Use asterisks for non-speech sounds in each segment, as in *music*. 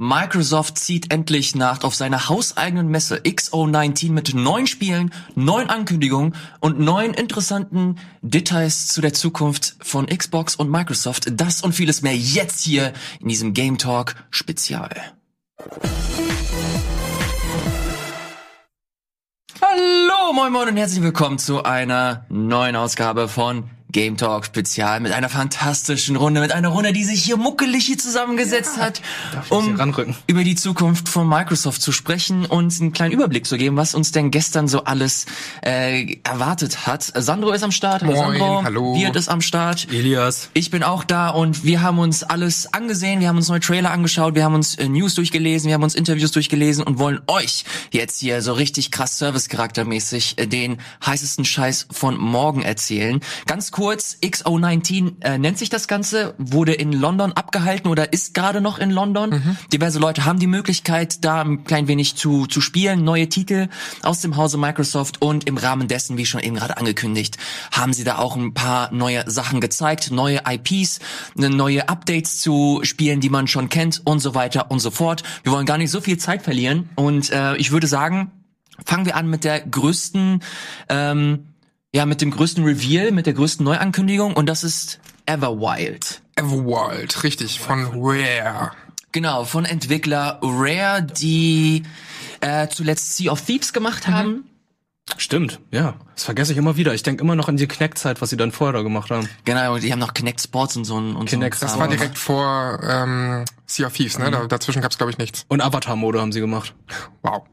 Microsoft zieht endlich nach auf seiner hauseigenen Messe XO19 mit neun Spielen, neun Ankündigungen und neun interessanten Details zu der Zukunft von Xbox und Microsoft. Das und vieles mehr jetzt hier in diesem Game Talk Spezial. Hallo, moin moin und herzlich willkommen zu einer neuen Ausgabe von Game Talk Spezial mit einer fantastischen Runde, mit einer Runde, die sich hier muckelig hier zusammengesetzt ja, hat, um über die Zukunft von Microsoft zu sprechen und einen kleinen Überblick zu geben, was uns denn gestern so alles äh, erwartet hat. Sandro ist am Start, hallo Moin, Sandro. Hallo. Wirt ist am Start. Elias. Ich bin auch da und wir haben uns alles angesehen, wir haben uns neue Trailer angeschaut, wir haben uns äh, News durchgelesen, wir haben uns Interviews durchgelesen und wollen euch jetzt hier so richtig krass Service-Charaktermäßig äh, den heißesten Scheiß von morgen erzählen. Ganz kurz, XO19 äh, nennt sich das Ganze, wurde in London abgehalten oder ist gerade noch in London. Mhm. Diverse Leute haben die Möglichkeit, da ein klein wenig zu, zu spielen, neue Titel aus dem Hause Microsoft und im Rahmen dessen, wie schon eben gerade angekündigt, haben sie da auch ein paar neue Sachen gezeigt, neue IPs, ne, neue Updates zu Spielen, die man schon kennt und so weiter und so fort. Wir wollen gar nicht so viel Zeit verlieren und äh, ich würde sagen, fangen wir an mit der größten ähm, ja, mit dem größten Reveal, mit der größten Neuankündigung und das ist Everwild. Everwild, richtig, von Rare. Genau, von Entwickler Rare, die äh, zuletzt Sea of Thieves gemacht mhm. haben. Stimmt, ja. Das vergesse ich immer wieder. Ich denke immer noch an die Kinect-Zeit, was sie dann vorher da gemacht haben. Genau, und die haben noch Kinect Sports und so ein und Kinect, so Das war direkt vor ähm, Sea of Thieves, ne? Mhm. Da, dazwischen gab's glaube ich nichts. Und Avatar-Mode haben sie gemacht. Wow.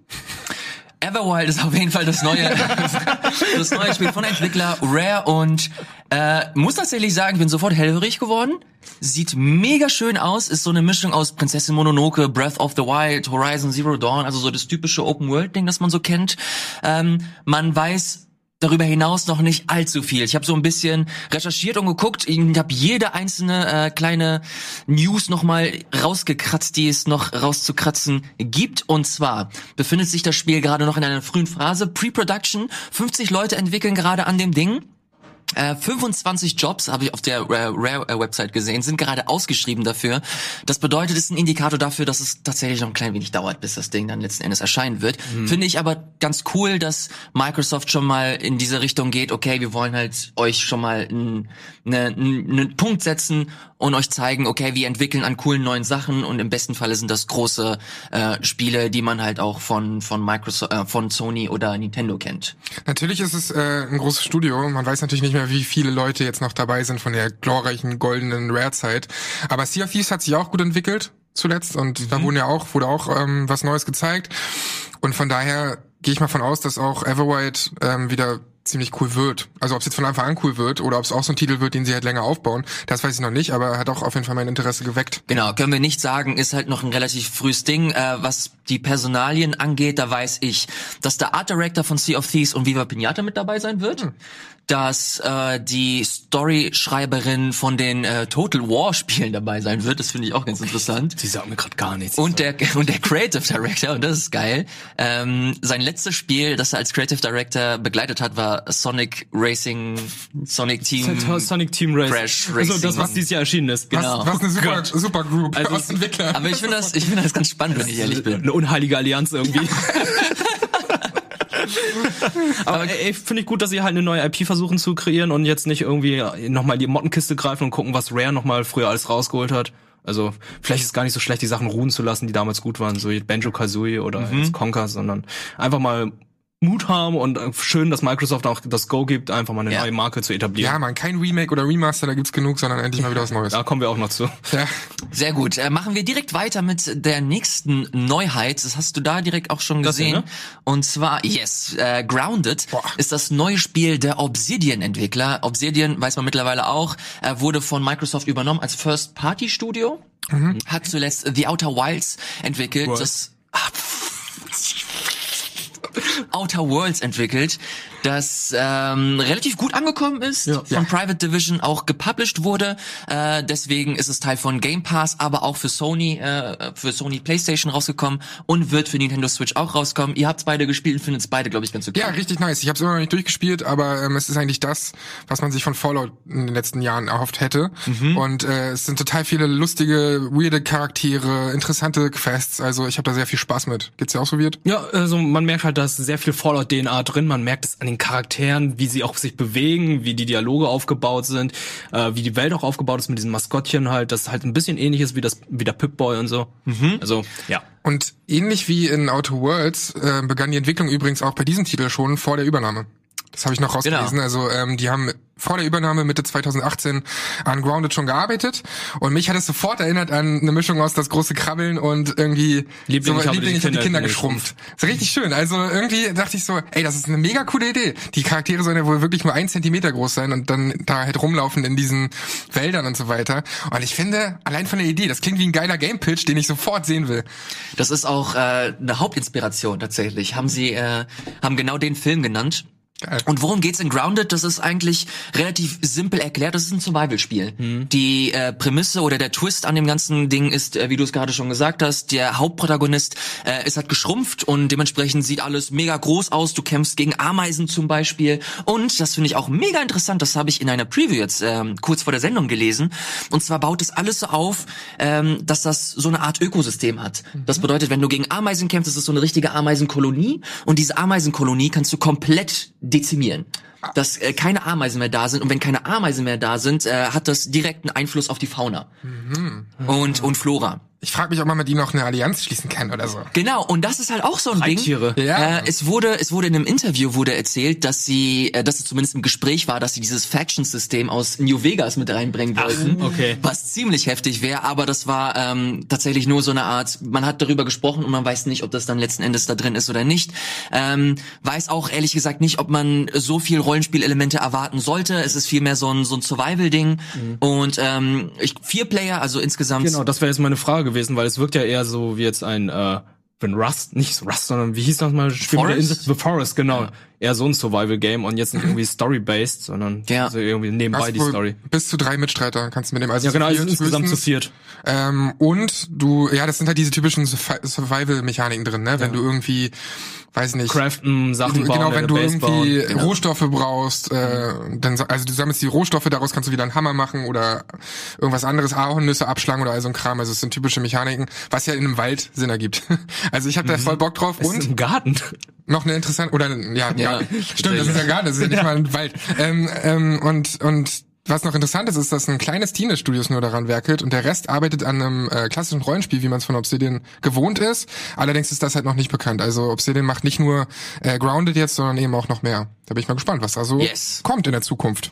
Everwild ist auf jeden Fall das neue, *laughs* das neue Spiel von Entwickler Rare und äh, muss tatsächlich sagen, ich bin sofort hellhörig geworden. Sieht mega schön aus, ist so eine Mischung aus Prinzessin Mononoke, Breath of the Wild, Horizon Zero Dawn, also so das typische Open World Ding, das man so kennt. Ähm, man weiß darüber hinaus noch nicht allzu viel. Ich habe so ein bisschen recherchiert und geguckt. Ich habe jede einzelne äh, kleine News nochmal rausgekratzt, die es noch rauszukratzen gibt. Und zwar befindet sich das Spiel gerade noch in einer frühen Phase. Pre-Production. 50 Leute entwickeln gerade an dem Ding. 25 äh, Jobs, habe ich auf der Rare-Website gesehen, sind gerade ausgeschrieben dafür. Das bedeutet, es ist ein Indikator dafür, dass es tatsächlich noch ein klein wenig dauert, bis das Ding dann letzten Endes erscheinen wird. Mhm. Finde ich aber ganz cool, dass Microsoft schon mal in diese Richtung geht, okay, wir wollen halt euch schon mal einen, einen, einen Punkt setzen und euch zeigen, okay, wir entwickeln an coolen neuen Sachen und im besten Falle sind das große äh, Spiele, die man halt auch von von Microsoft, äh, von Sony oder Nintendo kennt. Natürlich ist es äh, ein großes Studio. Man weiß natürlich nicht mehr, wie viele Leute jetzt noch dabei sind von der glorreichen goldenen Rare-Zeit. Aber Sea of Thieves hat sich auch gut entwickelt zuletzt und mhm. da wurden ja auch wurde auch ähm, was Neues gezeigt und von daher gehe ich mal von aus, dass auch Everwild ähm, wieder ziemlich cool wird. Also ob es jetzt von Anfang an cool wird oder ob es auch so ein Titel wird, den sie halt länger aufbauen, das weiß ich noch nicht, aber hat auch auf jeden Fall mein Interesse geweckt. Genau, können wir nicht sagen, ist halt noch ein relativ frühes Ding. Äh, was die Personalien angeht, da weiß ich, dass der Art Director von Sea of Thieves und Viva Pinata mit dabei sein wird. Hm dass äh, die Story-Schreiberin von den äh, Total War-Spielen dabei sein wird. Das finde ich auch ganz interessant. Sie sagen mir gerade gar nichts. Und der, *laughs* und der Creative Director, und das ist geil, ähm, sein letztes Spiel, das er als Creative Director begleitet hat, war Sonic Racing, Sonic Team... Sonic Team Race. Crash Racing. Also das, was dieses Jahr erschienen ist. Genau. Was, was eine super, super Group also aus Entwicklern. Aber ich finde das, ich finde das ganz spannend, wenn ich ehrlich bin. Eine unheilige Allianz irgendwie. *laughs* Aber ey, finde ich gut, dass sie halt eine neue IP versuchen zu kreieren und jetzt nicht irgendwie nochmal in die Mottenkiste greifen und gucken, was Rare nochmal früher alles rausgeholt hat. Also vielleicht ist es gar nicht so schlecht, die Sachen ruhen zu lassen, die damals gut waren, so wie Banjo Kazooie oder mhm. Conker, sondern einfach mal Mut haben und äh, schön, dass Microsoft auch das Go gibt, einfach mal eine ja. neue Marke zu etablieren. Ja, man, kein Remake oder Remaster, da gibt's genug, sondern endlich mal wieder was Neues. Da kommen wir auch noch zu. Ja. Sehr gut. Äh, machen wir direkt weiter mit der nächsten Neuheit. Das hast du da direkt auch schon gesehen. Hier, ne? Und zwar, yes, äh, Grounded Boah. ist das neue Spiel der Obsidian-Entwickler. Obsidian, weiß man mittlerweile auch, äh, wurde von Microsoft übernommen als First-Party-Studio. Mhm. Hat zuletzt The Outer Wilds entwickelt. What? Das, Outer Worlds entwickelt, das ähm, relativ gut angekommen ist, Ja. von Private Division auch gepublished wurde. Äh, deswegen ist es Teil von Game Pass, aber auch für Sony, äh, für Sony PlayStation rausgekommen und wird für Nintendo Switch auch rauskommen. Ihr habt's beide gespielt und findet es beide, glaube ich, ganz okay. Ja, richtig nice. Ich habe es immer noch nicht durchgespielt, aber ähm, es ist eigentlich das, was man sich von Fallout in den letzten Jahren erhofft hätte. Und äh, es sind total viele lustige, weirde Charaktere, interessante Quests. Also ich habe da sehr viel Spaß mit. Geht's dir auch so weird? Ja, also man merkt halt, da ist sehr viel Fallout-DNA drin. Man merkt es an den Charakteren, wie sie auch sich bewegen, wie die Dialoge aufgebaut sind, äh, wie die Welt auch aufgebaut ist mit diesen Maskottchen halt, das halt ein bisschen ähnlich ist wie das wie der Pip-Boy und so. Also, ja. Und ähnlich wie in Outer Worlds äh, begann die Entwicklung übrigens auch bei diesem Titel schon vor der Übernahme. Das habe ich noch rausgelesen. Genau. Also ähm, die haben vor der Übernahme Mitte 2018 an Grounded schon gearbeitet und mich hat es sofort erinnert an eine Mischung aus das große Krabbeln und irgendwie Liebling, ich habe Liebling, die ich hab die Kinder Kinder geschrumpft. ist richtig schön. Also irgendwie dachte ich so, ey, das ist eine mega coole Idee. Die Charaktere sollen ja wohl wirklich nur ein Zentimeter groß sein und dann da halt rumlaufen in diesen Wäldern und so weiter. Und ich finde, allein von der Idee, das klingt wie ein geiler Game-Pitch, den ich sofort sehen will. Das ist auch äh, eine Hauptinspiration tatsächlich. Haben sie äh, haben genau den Film genannt. Geil. Und worum geht's in Grounded? Das ist eigentlich relativ simpel erklärt. Das ist ein Survival-Spiel. Die äh, Prämisse oder der Twist an dem ganzen Ding ist, äh, wie du es gerade schon gesagt hast, der Hauptprotagonist äh, ist halt geschrumpft und dementsprechend sieht alles mega groß aus. Du kämpfst gegen Ameisen zum Beispiel. Und das finde ich auch mega interessant. Das habe ich in einer Preview jetzt ähm, kurz vor der Sendung gelesen. Und zwar baut es alles so auf, ähm, dass das so eine Art Ökosystem hat. Das bedeutet, wenn du gegen Ameisen kämpfst, ist es so eine richtige Ameisenkolonie. Und diese Ameisenkolonie kannst du komplett dezimieren. Dass äh, keine Ameisen mehr da sind und wenn keine Ameisen mehr da sind, äh, hat das direkten Einfluss auf die Fauna und und Flora. Ich frage mich, ob man mit ihm noch eine Allianz schließen kann oder so. Genau, und das ist halt auch so ein Ding. Reittiere. Ja. Äh, es wurde, es wurde in einem Interview wurde erzählt, dass sie, äh, dass es zumindest im Gespräch war, dass sie dieses Faction-System aus New Vegas mit reinbringen wollten. okay. Was ziemlich heftig wäre, aber das war ähm, tatsächlich nur so eine Art, man hat darüber gesprochen und man weiß nicht, ob das dann letzten Endes da drin ist oder nicht. Ähm, weiß auch ehrlich gesagt nicht, ob man so viel Rollenspielelemente erwarten sollte. Es ist vielmehr so ein, so ein Survival-Ding. Und ähm, ich, vier Player, also insgesamt Genau, das wäre jetzt meine Frage gewesen, weil es wirkt ja eher so wie jetzt ein äh, wenn Rust, nicht Rust, sondern wie hieß das mal? Spiel Forest? The Forest, genau. Eher so ein Survival-Game und jetzt nicht *laughs* irgendwie Story-based, sondern Ja. so irgendwie nebenbei die Story. Bis zu drei Mitstreiter kannst du mit dem. Also Ja, genau, also insgesamt zu viert. Ähm, und du, ja, das sind halt diese typischen Survi- Survival-Mechaniken drin, ne? Wenn du irgendwie, weiß nicht, Craften, Sachen Du- bauen, genau, wenn du Base irgendwie. Genau. Rohstoffe brauchst, äh, dann sa- also du sammelst die Rohstoffe, daraus kannst du wieder einen Hammer machen oder irgendwas anderes, Ahornnüsse abschlagen oder all so ein Kram. Also es sind typische Mechaniken, was ja in einem Wald Sinn ergibt. *laughs* Also ich habe da voll Bock drauf Mhm. Es ist und im Garten. Noch eine interessante oder ja, Ja, stimmt, das ist ja gar nicht, das ist ja nicht mal ein Wald. Ähm, ähm, und und was noch interessant ist, ist, dass ein kleines Team des Studios nur daran werkelt und der Rest arbeitet an einem äh, klassischen Rollenspiel, wie man es von Obsidian gewohnt ist. Allerdings ist das halt noch nicht bekannt. Also Obsidian macht nicht nur äh, Grounded jetzt, sondern eben auch noch mehr. Da bin ich mal gespannt, was da so Yes. kommt in der Zukunft.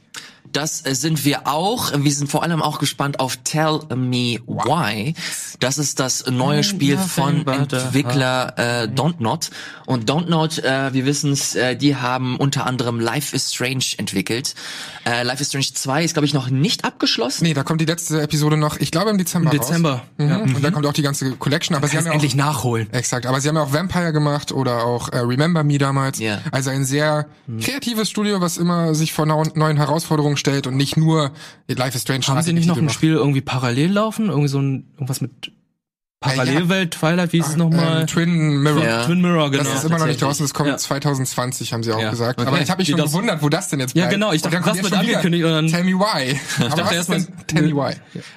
Das äh, sind wir auch. Wir sind vor allem auch gespannt auf Tell Me Why. Das ist das neue Spiel von Entwickler äh, Don't Not. Und Don't Not, äh, wir wissen es, äh, die haben unter anderem Life is Strange entwickelt. Äh, Life is Strange 2 ist, glaube ich, noch nicht abgeschlossen. Nee, da kommt die letzte Episode noch, ich glaube im Dezember Im raus. Dezember, Mhm. ja. Und dann kommt auch die ganze Collection. Aber sie haben ja auch, endlich nachholen. Exakt, aber sie haben ja auch Vampire gemacht oder auch äh, Remember Me damals. Ja. Also ein sehr kreatives Studio, was immer sich vor neuen Herausforderungen stellt und nicht nur Life is Strange. Haben sie nicht noch ein. Spiel irgendwie parallel laufen? Irgendwie so ein, irgendwas mit Parallelwelt, Twilight, wie hieß es nochmal? Ähm, Twin Mirror. Ja. Twin Mirror, genau. Das ist immer noch nicht draußen, das kommt Ja. 2020, haben sie auch Ja. gesagt. Okay. Aber ich habe mich schon das- gewundert, wo das denn jetzt Ja, bleibt. genau, ich dachte, das wird wieder, angekündigt dann- Tell me why. *laughs* Aber was dachte ist erst mal- denn Tell me why?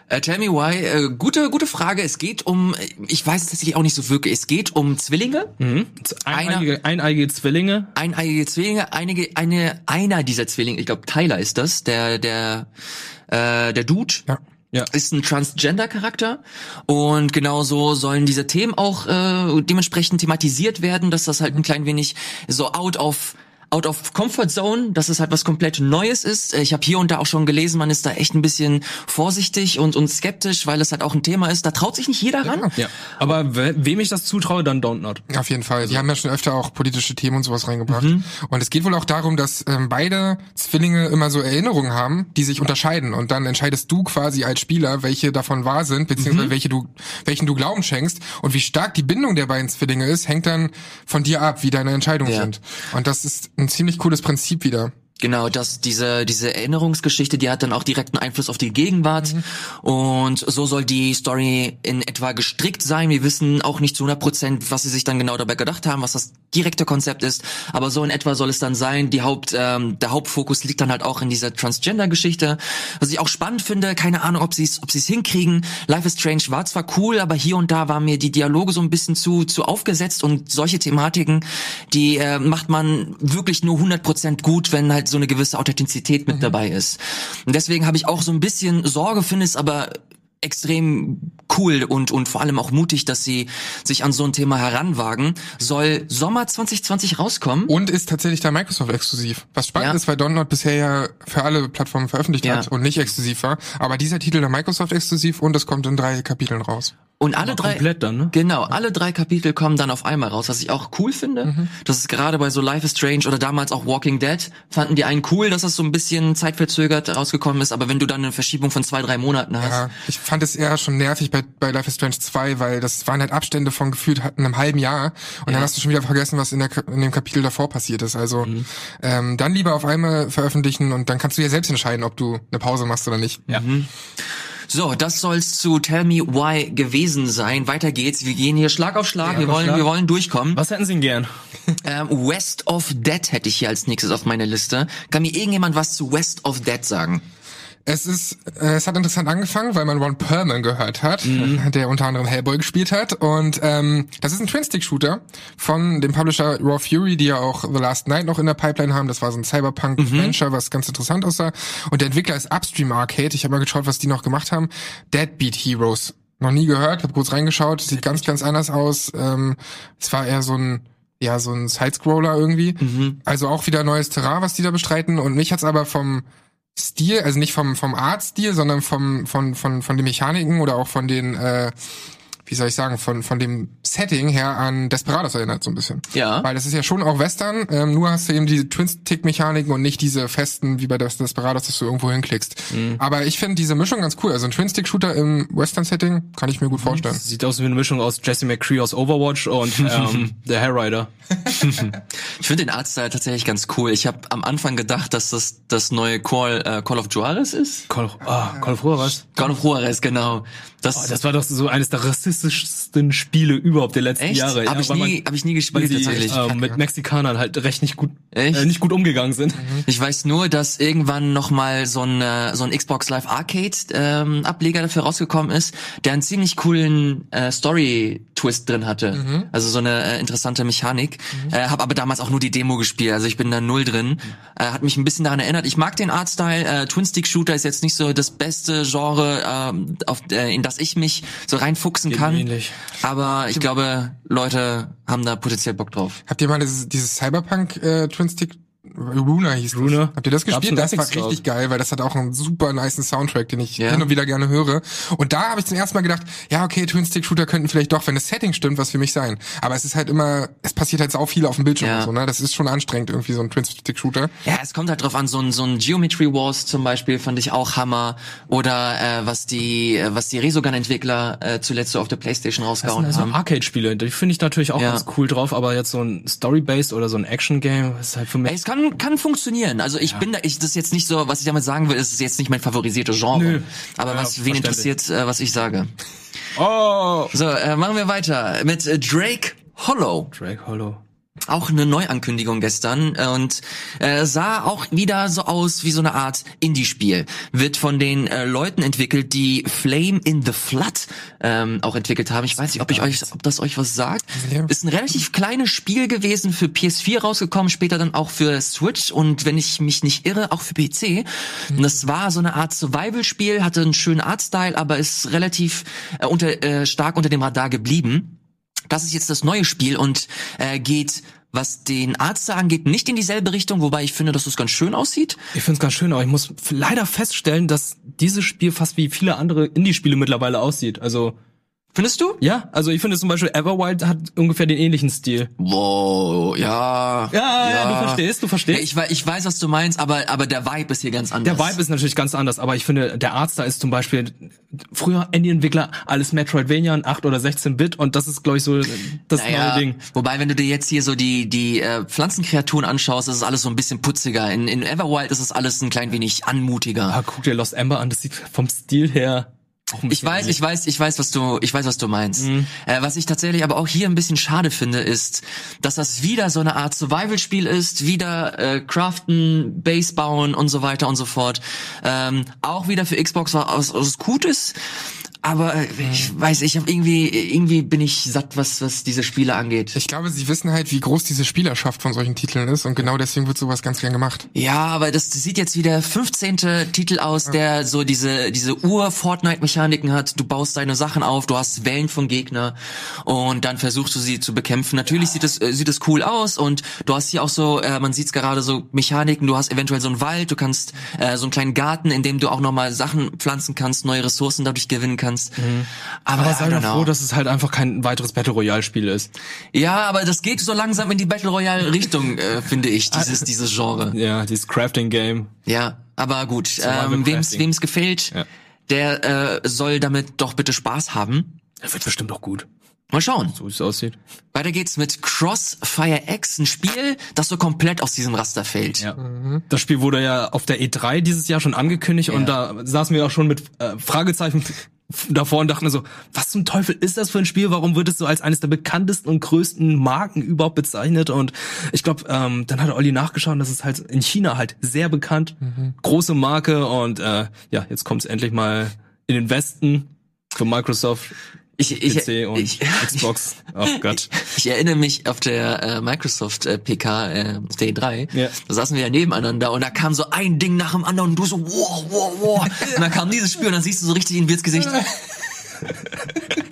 Äh, Tell Me Why, äh, gute, gute Frage. Es geht um, ich weiß es tatsächlich auch nicht so wirklich. Es geht um Zwillinge. Eineige, eineige Zwillinge. eineige Zwillinge, einige, eine, einer dieser Zwillinge, ich glaube Tyler ist das, der, der, äh, der Dude. Ja. Ja. Ist ein Transgender-Charakter und genauso sollen diese Themen auch äh, dementsprechend thematisiert werden, dass das halt ein klein wenig so out of out of comfort zone, dass es halt was komplett Neues ist. Äh, Ich habe hier und da auch schon gelesen, man ist da echt ein bisschen vorsichtig und, und skeptisch, weil es halt auch ein Thema ist. Da traut sich nicht jeder ran. Ja. Aber we wem ich das zutraue, dann don't not. Auf jeden Fall. Die haben ja schon öfter auch politische Themen und sowas reingebracht. Mhm. Und es geht wohl auch darum, dass ähm, beide Zwillinge immer so Erinnerungen haben, die sich unterscheiden. Und dann entscheidest du quasi als Spieler, welche davon wahr sind, beziehungsweise Mhm. welche du, welchen du Glauben schenkst. Und wie stark die Bindung der beiden Zwillinge ist, hängt dann von dir ab, wie deine Entscheidungen Ja. sind. Und das ist ein ziemlich cooles Prinzip wieder. Genau, dass diese diese Erinnerungsgeschichte, die hat dann auch direkten Einfluss auf die Gegenwart und so soll die Story in etwa gestrickt sein. Wir wissen auch nicht zu 100 Prozent, was sie sich dann genau dabei gedacht haben, was das direkte Konzept ist, aber so in etwa soll es dann sein. Die Haupt ähm, der Hauptfokus liegt dann halt auch in dieser Transgender-Geschichte, was ich auch spannend finde. Keine Ahnung, ob sie es ob sie es hinkriegen. Life is Strange war zwar cool, aber hier und da waren mir die Dialoge so ein bisschen zu zu aufgesetzt und solche Thematiken, die äh, macht man wirklich nur 100 Prozent gut, wenn halt so eine gewisse Authentizität mit dabei ist. Und deswegen habe ich auch so ein bisschen Sorge, finde es aber extrem cool und und vor allem auch mutig, dass sie sich an so ein Thema heranwagen. Soll Sommer 2020 rauskommen? Und ist tatsächlich da Microsoft exklusiv. Was spannend Ja. ist, weil Download bisher ja für alle Plattformen veröffentlicht Ja. hat und nicht exklusiv war. Aber dieser Titel der Microsoft exklusiv und es kommt in drei Kapiteln raus. Und alle Aber drei komplett dann, ne? Genau, alle drei Kapitel kommen dann auf einmal raus, was ich auch cool finde. Mhm. Das ist gerade bei so Life is Strange oder damals auch Walking Dead fanden die einen cool, dass das so ein bisschen zeitverzögert rausgekommen ist, aber wenn du dann eine Verschiebung von zwei, drei Monaten hast. Ja, ich fand es eher schon nervig bei, bei Life is Strange 2, weil das waren halt Abstände von gefühlt einem halben Jahr und dann hast du schon wieder vergessen, was in, der, in dem Kapitel davor passiert ist. Also Mhm. ähm, dann lieber auf einmal veröffentlichen und dann kannst du ja selbst entscheiden, ob du eine Pause machst oder nicht. Ja. So, das soll's zu Tell Me Why gewesen sein. Weiter geht's. Wir gehen hier Schlag auf Schlag. wir auf wollen, Schlag. wir wollen durchkommen. Was hätten Sie denn gern? Ähm, West of Dead hätte ich hier als nächstes auf meiner Liste. Kann mir irgendjemand was zu West of Dead sagen? Es ist, äh, es hat interessant angefangen, weil man Ron Perlman gehört hat, Mhm. der unter anderem Hellboy gespielt hat. Und ähm, das ist ein Twin-Stick-Shooter von dem Publisher Raw Fury, die ja auch The Last Night noch in der Pipeline haben. Das war so ein Mhm. Cyberpunk-Adventure, was ganz interessant aussah. Und der Entwickler ist Upstream Arcade. Ich habe mal geschaut, was die noch gemacht haben. Deadbeat Heroes. Noch nie gehört, habe kurz reingeschaut. Sieht ganz, ganz anders aus. Ähm, es war eher so ein ja, so ein Sidescroller irgendwie. Mhm. Also auch wieder neues Terrain, was die da bestreiten. Und mich hat's aber vom Stil, also nicht vom vom Artstil, sondern vom von von von den Mechaniken oder auch von den äh, wie soll ich sagen, von von dem Setting her an Desperados erinnert so ein bisschen. Ja. Weil das ist ja schon auch Western, ähm, nur hast du eben diese Twin-Stick-Mechaniken und nicht diese festen, wie bei Des Desperados, dass du irgendwo hinklickst. Mhm. Aber ich finde diese Mischung ganz cool. Also ein Twin-Stick-Shooter im Western-Setting kann ich mir gut vorstellen. Sieht aus wie eine Mischung aus Jesse McCree aus Overwatch und *laughs* ähm, The Hair Rider. *laughs* Ich finde den Artstyle tatsächlich ganz cool. Ich habe am Anfang gedacht, dass das das neue Call, äh, Call of Juarez ist. Call of, ah, Call of Juarez. Call of Juarez, genau. Das, Oh, das war doch so eines der rassistischsten Spiele überhaupt der letzten echt? Jahre. Habe ich, weil man- nie, hab ich nie weil gespielt die tatsächlich. ähm, mit Mexikanern halt recht nicht gut, Echt? äh, nicht gut umgegangen sind. Ich weiß nur, dass irgendwann noch mal so ein äh, so ein Xbox Live Arcade ähm, Ableger dafür rausgekommen ist, der einen ziemlich coolen äh, Story Twist drin hatte. Also so eine äh, interessante Mechanik. Äh, habe aber damals auch nur die Demo gespielt, also ich bin da null drin. Äh, hat mich ein bisschen daran erinnert. Ich mag den Artstyle. Äh, Twin Stick Shooter ist jetzt nicht so das beste Genre, ähm, auf, äh, in das ich mich so reinfuchsen Geht kann. ähnlich. Aber ich glaube, Leute haben da potenziell Bock drauf. Habt ihr mal dieses, dieses Cyberpunk äh, Twin-Stick Runa hieß Runa. das. Habt ihr das Gab's gespielt? Das war richtig geil, weil das hat auch einen super niceen Soundtrack, den ich Ja. hin und wieder gerne höre. Und da habe ich zum ersten Mal gedacht, ja, okay, Twin-Stick-Shooter könnten vielleicht doch, wenn das Setting stimmt, was für mich sein. Aber es ist halt immer, es passiert halt sau viel auf dem Bildschirm Ja. und so, ne? Das ist schon anstrengend, irgendwie so ein Twin-Stick-Shooter. Ja, es kommt halt drauf an, so ein, so ein Geometry Wars zum Beispiel fand ich auch Hammer. Oder äh, was die äh, was die Resogun-Entwickler äh, zuletzt so auf der Playstation Das sind rausgehauen also haben. Arcade-Spiele, die finde ich natürlich auch Ja. ganz cool drauf, aber jetzt so ein Story-based oder so ein Action-Game ist halt für mich Ey, es kann, kann funktionieren. Also ich bin da, ich, das ist jetzt nicht so, was ich damit sagen will, ist es jetzt nicht mein favorisiertes Genre. Nö. Aber Ja, was, wen interessiert, äh, was ich sage. Oh! So, äh, machen wir weiter mit äh, Drake Hollow. Drake Hollow. Auch eine Neuankündigung gestern äh, und äh, sah auch wieder so aus wie so eine Art Indie-Spiel. Wird von den äh, Leuten entwickelt, die Flame in the Flood ähm, auch entwickelt haben. Ich weiß nicht, ob ich euch, ob das euch was sagt. Ist ein relativ kleines Spiel gewesen für PS4 rausgekommen, später dann auch für Switch und wenn ich mich nicht irre, auch für PC. Und das war so eine Art Survival-Spiel, hatte einen schönen Artstyle, aber ist relativ äh, unter, äh, stark unter dem Radar geblieben. Das ist jetzt das neue Spiel und äh, geht was den Arzt angeht, nicht in dieselbe Richtung, wobei ich finde, dass es ganz schön aussieht. Ich finde es ganz schön, aber ich muss leider feststellen, dass dieses Spiel fast wie viele andere Indie-Spiele mittlerweile aussieht. Also Findest du? ja, also ich finde zum Beispiel Everwild hat ungefähr den ähnlichen Stil. Wow, ja. Ja, ja, du verstehst, du verstehst. Ja, ich, wei- ich weiß, was du meinst, aber, aber der Vibe ist hier ganz anders. Der Vibe ist natürlich ganz anders, aber ich finde, der Arzt da ist zum Beispiel früher Indie-Entwickler, alles Metroidvania in 8 oder 16 Bit und das ist, glaube ich, so das Naja, neue Ding. Wobei, wenn du dir jetzt hier so die, die äh, Pflanzenkreaturen anschaust, ist es alles so ein bisschen putziger. In, in Everwild ist es alles ein klein wenig anmutiger. Ah, guck dir Lost Ember an, das sieht vom Stil her Ich weiß, ich weiß, ich weiß, was du, ich weiß, was du meinst. Äh, was ich tatsächlich aber auch hier ein bisschen schade finde, ist, dass das wieder so eine Art Survival-Spiel ist, wieder äh, Craften, Base bauen und so weiter und so fort. Ähm, auch wieder für Xbox war aus, aus Gutes. Aber äh, ich weiß, ich habe irgendwie, irgendwie bin ich satt, was was diese Spiele angeht. Ich glaube, sie wissen halt, wie groß diese Spielerschaft von solchen Titeln ist und genau deswegen wird sowas ganz gern gemacht. Ja, aber das sieht jetzt wie der 15. Titel aus, der so diese diese Ur-Fortnite-Mechaniken hat. Du baust deine Sachen auf, du hast Wellen von Gegner und dann versuchst du sie zu bekämpfen. Natürlich sieht es äh, sieht es cool aus und du hast hier auch so, äh, man sieht es gerade so Mechaniken. Du hast eventuell so einen Wald, du kannst äh, so einen kleinen Garten, in dem du auch nochmal Sachen pflanzen kannst, neue Ressourcen dadurch gewinnen kannst. Aber, Aber I sei doch know. froh, dass es halt einfach kein weiteres Battle Royale Spiel ist. ja, aber das geht so langsam in die Battle Royale Richtung, äh, finde ich, dieses dieses Genre. Ja, dieses Crafting Game. Ja, aber gut. Survival Ähm, wem's, wem's gefällt, Ja. der äh, soll damit doch bitte Spaß haben. Er wird bestimmt auch gut, Mal schauen. so wie es aussieht. Weiter geht's mit Crossfire X, ein Spiel, das so komplett aus diesem Raster fällt. Ja. Das Spiel wurde ja auf der E3 dieses Jahr schon angekündigt und da saßen wir auch schon mit äh, Fragezeichen davor und dachten so, was zum Teufel ist das für ein Spiel? Warum wird es so als eines der bekanntesten und größten Marken überhaupt bezeichnet? Und ich glaube, ähm, dann hat Olli nachgeschaut, das ist halt in China halt sehr bekannt, große Marke und äh, ja, jetzt kommt es endlich mal in den Westen für Microsoft, Ich, ich, PC und ich, *laughs* Xbox. Oh Gott. ich erinnere mich auf der äh, Microsoft äh, PK, äh, auf der E3, Ja. da saßen wir ja nebeneinander und da kam so ein Ding nach dem anderen und du so, wow, wow, wow. Und dann kam dieses Spiel und dann siehst du so richtig in Wirts Gesicht. *laughs*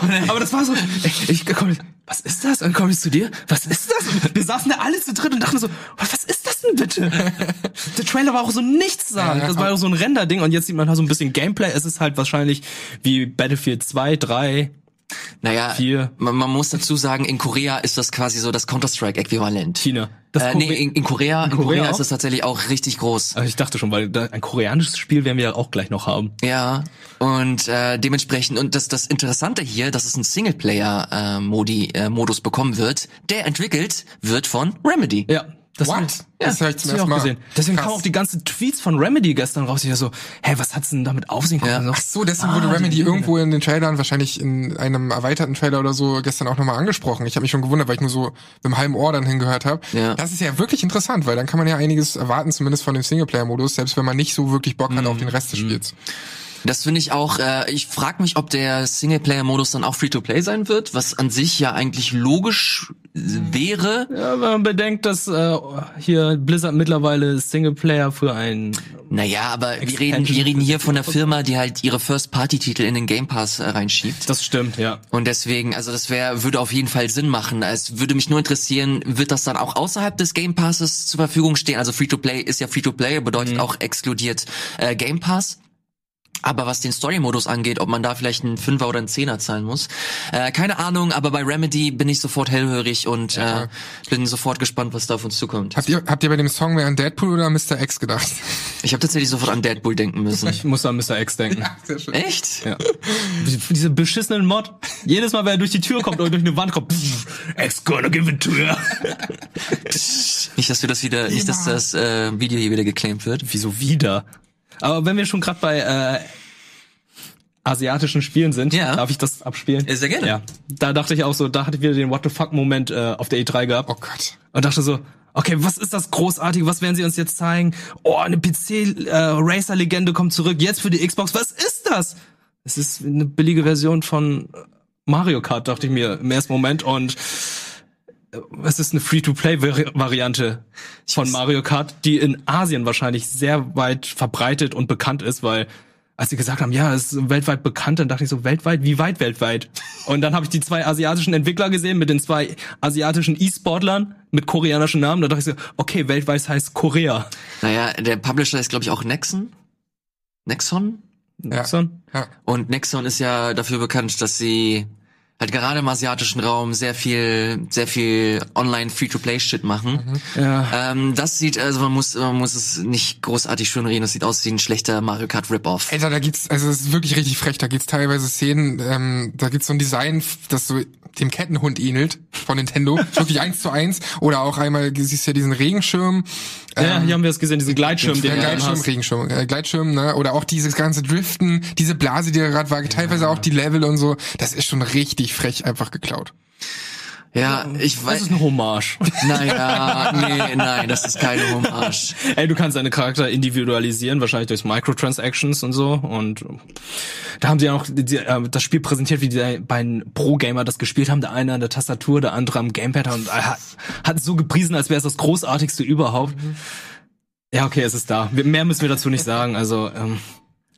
*laughs* Aber das war so, ich, ich komm, was ist das? Und dann komme ich zu dir, was ist das? Und wir saßen da alle zu dritt und dachten so, was ist das denn bitte? *laughs* Der Trailer war auch so nichts sagen. Das war auch so ein Render-Ding und jetzt sieht man halt so ein bisschen Gameplay. Es ist halt wahrscheinlich wie Battlefield 2, 3. Naja, Vier. man, man muss dazu sagen, in Korea ist das quasi so das Counter-Strike-Äquivalent. China. Das Äh, nee, in, in Korea, in Korea, Korea ist es tatsächlich auch richtig groß. Also ich dachte schon, weil da, ein koreanisches Spiel werden wir ja auch gleich noch haben. Ja, und äh, dementsprechend, und das, das Interessante hier, dass es einen Singleplayer-Modi, äh, Modus bekommen wird, der entwickelt wird von Remedy. Ja. Das What? Das ja, hab ich zum das ersten Mal. gesehen. Deswegen kamen auch die ganzen Tweets von Remedy gestern raus. Ich war so, hä, was hat's denn damit auf sich? Ja. Und so, Ach so, deswegen wurde Remedy irgendwo in den Trailern, wahrscheinlich in einem erweiterten Trailer oder so, gestern auch nochmal angesprochen. Ich habe mich schon gewundert, weil ich nur so mit einem halben Ohr dann hingehört habe. Ja. Das ist ja wirklich interessant, weil dann kann man ja einiges erwarten, zumindest von dem Singleplayer-Modus, selbst wenn man nicht so wirklich Bock hat auf den Rest des Spiels. Das finde ich auch, äh, ich frage mich, ob der Singleplayer-Modus dann auch Free-to-Play sein wird, was an sich ja eigentlich logisch äh, wäre. Ja, wenn man bedenkt, dass äh, hier Blizzard mittlerweile Singleplayer für ein Naja, aber wir reden, wir reden hier von einer Firma, die halt ihre First-Party-Titel in den Game Pass äh, reinschiebt. Das stimmt, ja. Und deswegen, also das wäre, würde auf jeden Fall Sinn machen. Es würde mich nur interessieren, wird das dann auch außerhalb des Game Passes zur Verfügung stehen? Also Free-to-Play ist ja Free-to-Play, bedeutet auch exkludiert äh, Game Pass. Aber was den Story-Modus angeht, ob man da vielleicht einen Fünfer oder einen Zehner zahlen muss, äh, keine Ahnung. Aber bei Remedy bin ich sofort hellhörig und äh, bin sofort gespannt, was da auf uns zukommt. Habt ihr, habt ihr bei dem Song mehr an Deadpool oder Mr. X gedacht? Ich habe tatsächlich sofort an Deadpool denken müssen. Ich muss an Mr. X denken. Sehr schön. Echt? Ja. Diese beschissenen Mod. Jedes Mal, wenn er durch die Tür kommt oder durch eine Wand kommt, pff, X gonna give it to you. Nicht, dass wir das wieder, nicht, dass das äh, Video hier wieder geclaimed wird. Wieso wieder? Aber wenn wir schon gerade bei äh, asiatischen Spielen sind, Ja. darf ich das abspielen? Ja, sehr gerne. Ja. Da dachte ich auch so, da hatte ich wieder den What the fuck Moment äh, auf der E3 gehabt. Oh Gott. und dachte so, okay, was ist das Großartige? Was werden sie uns jetzt zeigen? Oh, eine PC-Racer-Legende kommt zurück, jetzt für die Xbox. Was ist das? Es ist eine billige Version von Mario Kart, dachte ich mir im ersten Moment. Und äh, es ist eine Free-to-Play-Variante von Mario Kart, die in Asien wahrscheinlich sehr weit verbreitet und bekannt ist, weil als sie gesagt haben, ja, es ist weltweit bekannt, dann dachte ich so, weltweit, wie weit weltweit? *laughs* Und dann habe ich die zwei asiatischen Entwickler gesehen mit den zwei asiatischen E-Sportlern mit koreanischen Namen. Da dachte ich so, okay, weltweit heißt Korea. Naja, der Publisher ist, glaube ich, auch Nexon. Nexon? Nexon? Ja. Und Nexon ist ja dafür bekannt, dass sie halt gerade im asiatischen Raum sehr viel, sehr viel online Free-to-Play-Shit machen. Ja. Ähm, das sieht, also man muss, man muss es nicht großartig schön reden, das sieht aus wie ein schlechter Mario Kart Rip-Off. Alter, da gibt's, also es ist wirklich richtig frech, da gibt's teilweise Szenen, ähm, da gibt's so ein Design, das so dem Kettenhund ähnelt von Nintendo, *laughs* wirklich eins zu eins. Oder auch einmal, du siehst ja diesen Regenschirm. ja, ähm, hier haben wir es gesehen, diesen Gleitschirm, den Ja, du Gleitschirm, hast. Regenschirm, äh, Gleitschirm, ne? Oder auch dieses ganze Driften, diese Blase, die da gerade war, teilweise auch die Level und so. Das ist schon richtig frech einfach geklaut. Ja, ich Das weiß. ist eine Hommage. *laughs* Naja, nee, nein, das ist keine Hommage. Ey, du kannst deine Charakter individualisieren, wahrscheinlich durch Microtransactions und so. Und da haben sie ja noch die, äh, das Spiel präsentiert, wie die beiden Pro-Gamer das gespielt haben. Der eine an der Tastatur, der andere am Gamepad und er hat, es so gepriesen, als wäre es das großartigste überhaupt. Ja, okay, es ist da. Mehr müssen wir dazu nicht sagen. Also ähm,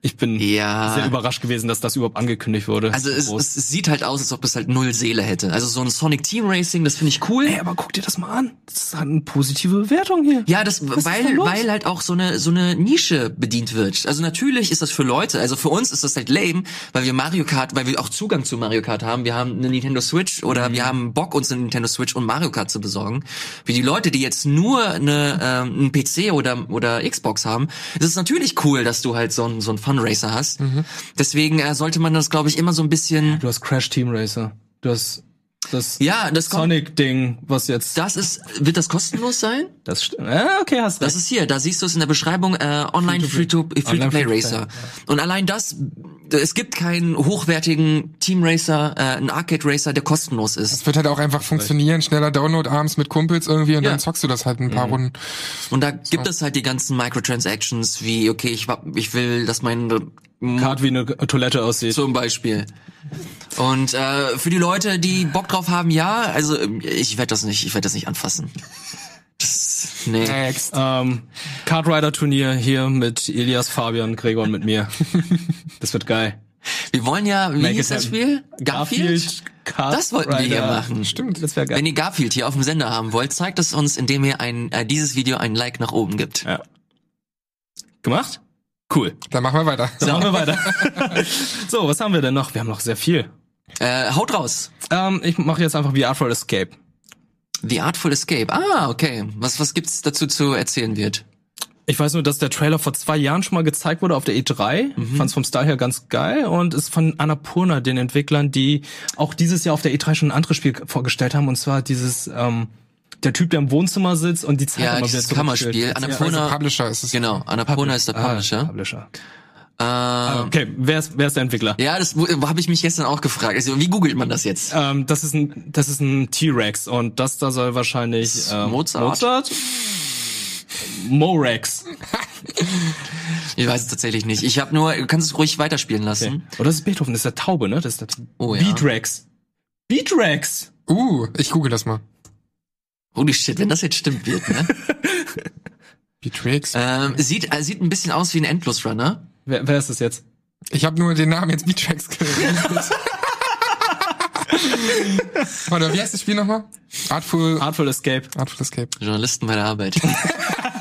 ich bin Ja. sehr überrascht gewesen, dass das überhaupt angekündigt wurde. Also es, es, sieht halt aus, als ob es halt null Seele hätte. Also so ein Sonic Team Racing, das finde ich cool. Ey, aber guck dir das mal an. Das hat eine positive Bewertung hier. Ja, das, ist weil, weil halt auch so eine, so eine Nische bedient wird. Also natürlich ist das für Leute, also für uns ist das halt lame, weil wir Mario Kart, weil wir auch Zugang zu Mario Kart haben. Wir haben eine Nintendo Switch oder Mhm. wir haben Bock, uns eine Nintendo Switch und Mario Kart zu besorgen. Für die Leute, die jetzt nur eine, ähm, einen PC oder, oder Xbox haben, ist es natürlich cool, dass du halt so einen so einen Fun Racer hast. Mhm. Deswegen äh, sollte man das, glaube ich, immer so ein bisschen, Du hast Crash Team Racer. Du hast das ja, das Sonic-Ding, was jetzt. das ist, wird das kostenlos sein? Das stimmt. Ja, okay, hast Das recht. ist hier, da siehst du es in der Beschreibung, äh, Online Free-to-Play Free Free Free-to-Play, Racer. Und allein das, es gibt keinen hochwertigen Team Racer, äh, einen Arcade Racer, der kostenlos ist. Es wird halt auch einfach funktionieren, schneller Download abends mit Kumpels irgendwie und Ja. dann zockst du das halt ein paar Runden. Und da gibt es halt die ganzen Microtransactions, wie, okay, ich, ich will, dass mein Card wie eine Toilette aussieht. zum Beispiel. Und äh, für die Leute, die Bock drauf haben, ja, also ähm, ich werde das nicht, ich werde das nicht anfassen. Das, nee. Next. Ähm, Kart Rider Turnier hier mit Elias, Fabian, Gregor und mit mir. *laughs* Das wird geil. Wir wollen ja, wie Make hieß das. Spiel? Garfield? Kart Das wollten wir hier Rider. machen. Stimmt. Das wäre geil. Wenn ihr Garfield hier auf dem Sender haben wollt, zeigt es uns, indem ihr ein, äh, dieses Video ein Like nach oben gibt. Ja. Gemacht? Cool. Dann machen wir weiter. Dann machen wir weiter. *laughs* so, was haben wir denn noch? Wir haben noch sehr viel. Äh, haut raus. Ähm, ich mache jetzt einfach wie Artful Escape. The Artful Escape. Ah, okay. Was, was gibt's dazu zu erzählen wird? Ich weiß nur, dass der Trailer vor zwei Jahren schon mal gezeigt wurde auf der E3. Mhm. Fand's vom Style her ganz geil und ist von Annapurna, den Entwicklern, die auch dieses Jahr auf der E3 schon ein anderes Spiel vorgestellt haben und zwar dieses ähm, der Typ, der im Wohnzimmer sitzt und die Zeit Ja, immer wieder. Kammerspiel. Also Annapurna, Publisher ist es. genau. Annapurna ist der Ah, Publisher. Publisher. Ähm, Okay, wer ist, wer ist der Entwickler? ja, das habe ich mich gestern auch gefragt. Also, wie googelt man das jetzt? Ähm, das ist ein, das ist ein T-Rex und das da soll wahrscheinlich ähm, Mozart? Mozart? Morex. *laughs* Ich weiß es tatsächlich nicht. Ich habe nur, du kannst es ruhig weiterspielen lassen. Oder das ist Beethoven, das ist der Taube, ne? Das ist der Oh ja. Beatrex. Beatrex. Uh, ich google das mal. Holy shit, wenn das jetzt stimmt wird, ne? *laughs* Beatrix. ähm, sieht, äh, sieht ein bisschen aus wie ein Endlosrunner. Wer, wer ist das jetzt? Ich habe nur den Namen jetzt Beatrix gehört. *laughs* Warte, wie heißt das Spiel nochmal? Artful, Artful Escape. Artful Escape. Journalisten bei der Arbeit. *laughs*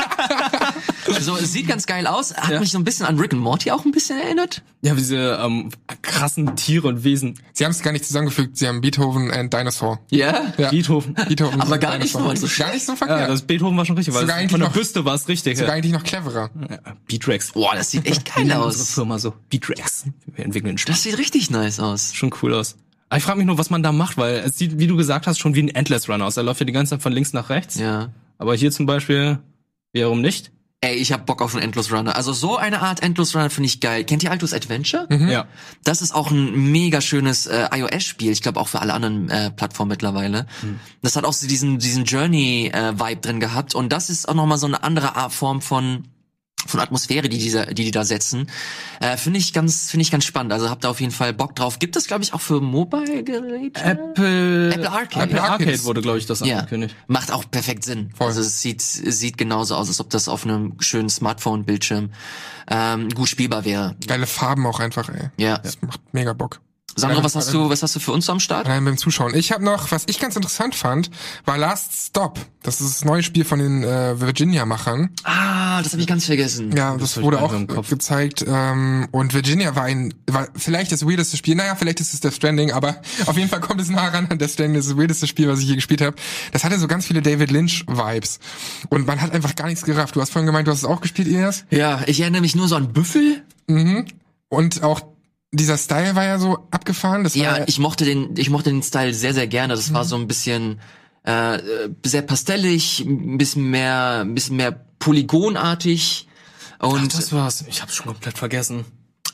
so, es sieht ganz geil aus. Hat Ja. mich so ein bisschen an Rick and Morty auch ein bisschen erinnert. Ja, diese ähm, krassen Tiere und Wesen. Sie haben es gar nicht zusammengefügt, sie haben Beethoven and Dinosaur. Ja? Ja. Beethoven. Beethoven Aber gar nicht Dinosaur. so- Gar nicht so Ja, verkehrt. das Beethoven war schon richtig, weil Sogar eigentlich von der noch- Büste war es richtig. Sogar Ja. eigentlich noch cleverer. Beatrex. Boah, das sieht echt geil Nennen unsere aus. Firma so. Beatrex. Wir entwickeln einen Spaß. Das sieht richtig nice aus. schon cool aus. Aber ich frage mich nur, was man da macht, weil es sieht, wie du gesagt hast, schon wie ein Endless Run aus. Er läuft ja die ganze Zeit von links nach rechts. Ja. Aber hier zum Beispiel, warum nicht? Ey, ich hab Bock auf einen Endless Runner. Also so eine Art Endless Runner finde ich geil. Kennt ihr Altus Adventure? Ja. Das ist auch ein mega schönes äh, iOS-Spiel. Ich glaube auch für alle anderen äh, Plattformen mittlerweile. Das hat auch so diesen diesen Journey-Vibe drin gehabt und das ist auch noch mal so eine andere Art Form von von Atmosphäre, die dieser, die die da setzen, äh, finde ich ganz, finde ich ganz spannend. Also habt da auf jeden Fall Bock drauf. Gibt es, glaube ich, auch für Mobile-Geräte? Apple, Apple Arcade. Apple Arcade wurde, glaube ich, das Ja, angekündigt. macht auch perfekt Sinn. Voll. Also es sieht, sieht genauso aus, als ob das auf einem schönen Smartphone-Bildschirm ähm, gut spielbar wäre. Geile Farben auch einfach, ey. Ja. Das macht mega Bock. Sandro, was hast du, was hast du für uns am Start? Allein beim Zuschauen. Ich habe noch, was ich ganz interessant fand, war Last Stop. Das ist das neue Spiel von den äh, Virginia-Machern. Ah, das habe ich ganz vergessen. Ja, das, ich wurde auch nicht im Kopf. gezeigt. Ähm, und Virginia war ein, war vielleicht das weirdeste Spiel. Naja, vielleicht ist es Death Stranding, aber *laughs* auf jeden Fall kommt es nah ran an Death Stranding. Das ist das weirdeste Spiel, was ich je gespielt habe. Das hatte so ganz viele David Lynch-Vibes. Und man hat einfach gar nichts gerafft. Du hast vorhin gemeint, du hast es auch gespielt, Elias. Ja, ich erinnere mich nur so an Büffel. Und auch dieser Style war ja so abgefahren. Das Ja, war, ich mochte den, ich mochte den Style sehr, sehr gerne. Das war so ein bisschen äh, sehr pastellig, ein bisschen mehr, ein bisschen mehr polygonartig. Und Das war's. Ich hab's schon komplett vergessen.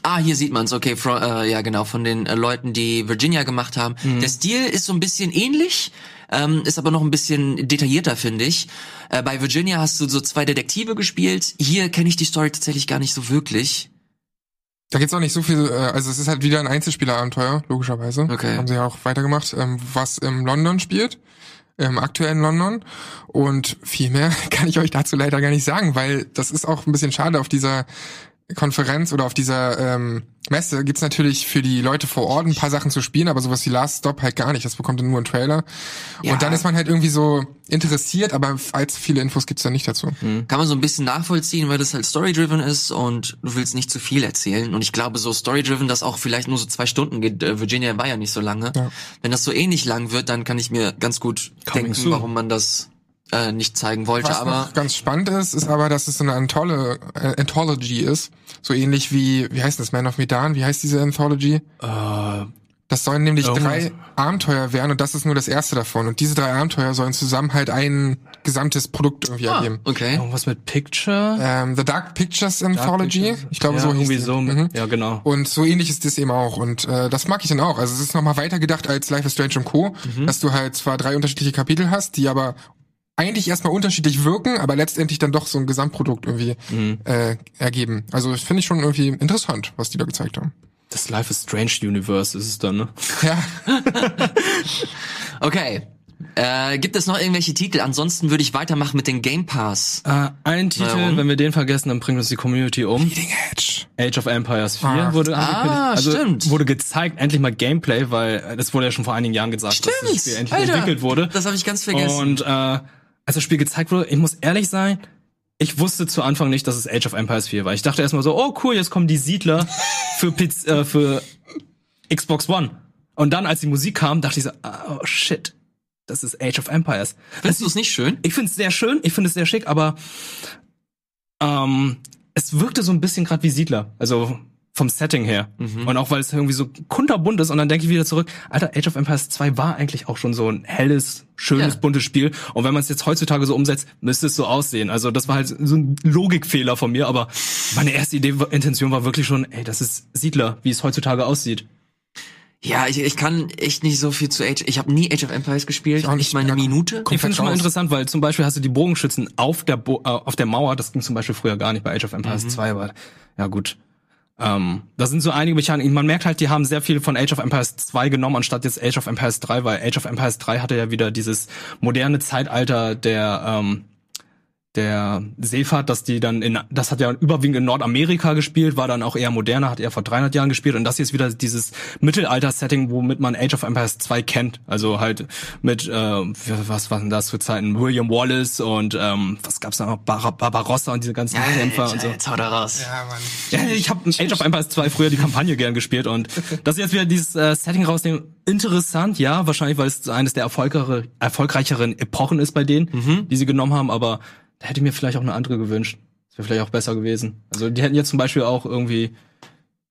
ah, hier sieht man's. Okay, fro- äh, ja genau von den äh, Leuten, die Virginia gemacht haben. Mhm. Der Stil ist so ein bisschen ähnlich. Ähm, ist aber noch ein bisschen detaillierter, finde ich. Äh, bei Virginia hast du so zwei Detektive gespielt. Hier kenne ich die Story tatsächlich gar nicht so wirklich. Da gibt's auch nicht so viel, äh, also es ist halt wieder ein Einzelspielerabenteuer, logischerweise. Okay. Haben sie ja auch weitergemacht, ähm, was im London spielt, im aktuellen London. Und viel mehr *laughs* kann ich euch dazu leider gar nicht sagen, weil das ist auch ein bisschen schade auf dieser Konferenz oder auf dieser ähm, Messe gibt's natürlich für die Leute vor Ort ein paar Sachen zu spielen, aber sowas wie Last Stop halt gar nicht. Das bekommt dann nur ein Trailer. Ja. Und dann ist man halt irgendwie so interessiert, aber allzu viele Infos gibt's da nicht dazu. Kann man so ein bisschen nachvollziehen, weil das halt story-driven ist und du willst nicht zu viel erzählen. Und ich glaube, so story-driven, das auch vielleicht nur so zwei Stunden geht. Äh, Virginia war ja nicht so lange. Ja. Wenn das so ähnlich lang wird, dann kann ich mir ganz gut Coming denken, soon. warum man das äh, nicht zeigen wollte. Was aber noch ganz spannend ist, ist aber, dass es so eine Antholo äh, Anthology ist. So ähnlich wie, wie heißt das, Man of Medan? Wie heißt diese Anthology? Äh, Das sollen nämlich drei Abenteuer werden und das ist nur das erste davon. Und diese drei Abenteuer sollen zusammen halt ein gesamtes Produkt irgendwie ah, ergeben. okay. irgendwas mit Picture? Ähm, The Dark Pictures Anthology. Pictures. Ich glaube, ja, so hieß so. Mit, Mhm. Ja, genau. Und so ähnlich ist das eben auch. Und äh, das mag ich dann auch. Also es ist nochmal weitergedacht als Life is Strange und Co., Mhm. dass du halt zwar drei unterschiedliche Kapitel hast, die aber eigentlich erstmal unterschiedlich wirken, aber letztendlich dann doch so ein Gesamtprodukt irgendwie Mhm. äh, ergeben. Also das finde ich schon irgendwie interessant, was die da gezeigt haben. Das Life is Strange Universe ist es dann, ne? Ja, *laughs* Okay. Äh, gibt es noch irgendwelche Titel? Ansonsten würde ich weitermachen mit den Game Pass. Äh, ein Titel, Warum? wenn wir den vergessen, dann bringt uns die Community um. Leading Edge. Age of Empires 4 Ah. wurde Ah, angekündigt. also stimmt. wurde gezeigt, endlich mal Gameplay, weil äh, das wurde ja schon vor einigen Jahren gesagt, dass das Spiel endlich entwickelt wurde. Das habe ich ganz vergessen. Und äh, als das Spiel gezeigt wurde, ich muss ehrlich sein, ich wusste zu Anfang nicht, dass es Age of Empires 4 war. Ich dachte erstmal so, oh cool, jetzt kommen die Siedler für, Piz äh, für Xbox One. Und dann, als die Musik kam, dachte ich so, ah, oh shit, das ist Age of Empires. Findest du es nicht schön? Ich finde es sehr schön, ich finde es sehr schick, aber ähm, es wirkte so ein bisschen gerade wie Siedler. Also vom Setting her. Und auch weil es irgendwie so kunterbunt ist und dann denke ich wieder zurück, Alter, Age of Empires 2 war eigentlich auch schon so ein helles, schönes, Ja. buntes Spiel. Und wenn man es jetzt heutzutage so umsetzt, müsste es so aussehen. Also das war halt so ein Logikfehler von mir, aber meine erste Idee, Intention war wirklich schon, ey, das ist Siedler, wie es heutzutage aussieht. Ja, ich, ich kann echt nicht so viel zu Age. Ich habe nie Age of Empires gespielt. Ich auch nicht. mal eine Minute. Ich finde es schon mal interessant, weil zum Beispiel hast du die Bogenschützen auf der Bo äh, auf der Mauer, das ging zum Beispiel früher gar nicht bei Age of Empires 2, aber ja gut. Ähm, da sind so einige Mechaniken. Man merkt halt, die haben sehr viel von Age of Empires 2 genommen, anstatt jetzt Age of Empires 3, weil Age of Empires 3 hatte ja wieder dieses moderne Zeitalter der ähm, der Seefahrt, dass die dann in, das hat ja überwiegend in Nordamerika gespielt, war dann auch eher moderner, hat eher vor 300 Jahren gespielt und das hier ist wieder dieses Mittelalter-Setting, womit man Age of Empires 2 kennt. Also halt mit, äh, was waren das für Zeiten? William Wallace und ähm, was gab's da noch? Bar Barbarossa und diese ganzen Ja, Kämpfer jetzt, und so. jetzt hau da raus. Ja, Mann. Ja, ich habe Age of Empires 2 früher die Kampagne gern gespielt und *laughs* dass sie jetzt wieder dieses äh, Setting rausnehmen, interessant, ja, wahrscheinlich, weil es eines der erfolgreicheren, erfolgreicheren Epochen ist bei denen, die sie genommen haben, aber da hätte ich mir vielleicht auch eine andere gewünscht. Das wäre vielleicht auch besser gewesen. Also die hätten jetzt zum Beispiel auch irgendwie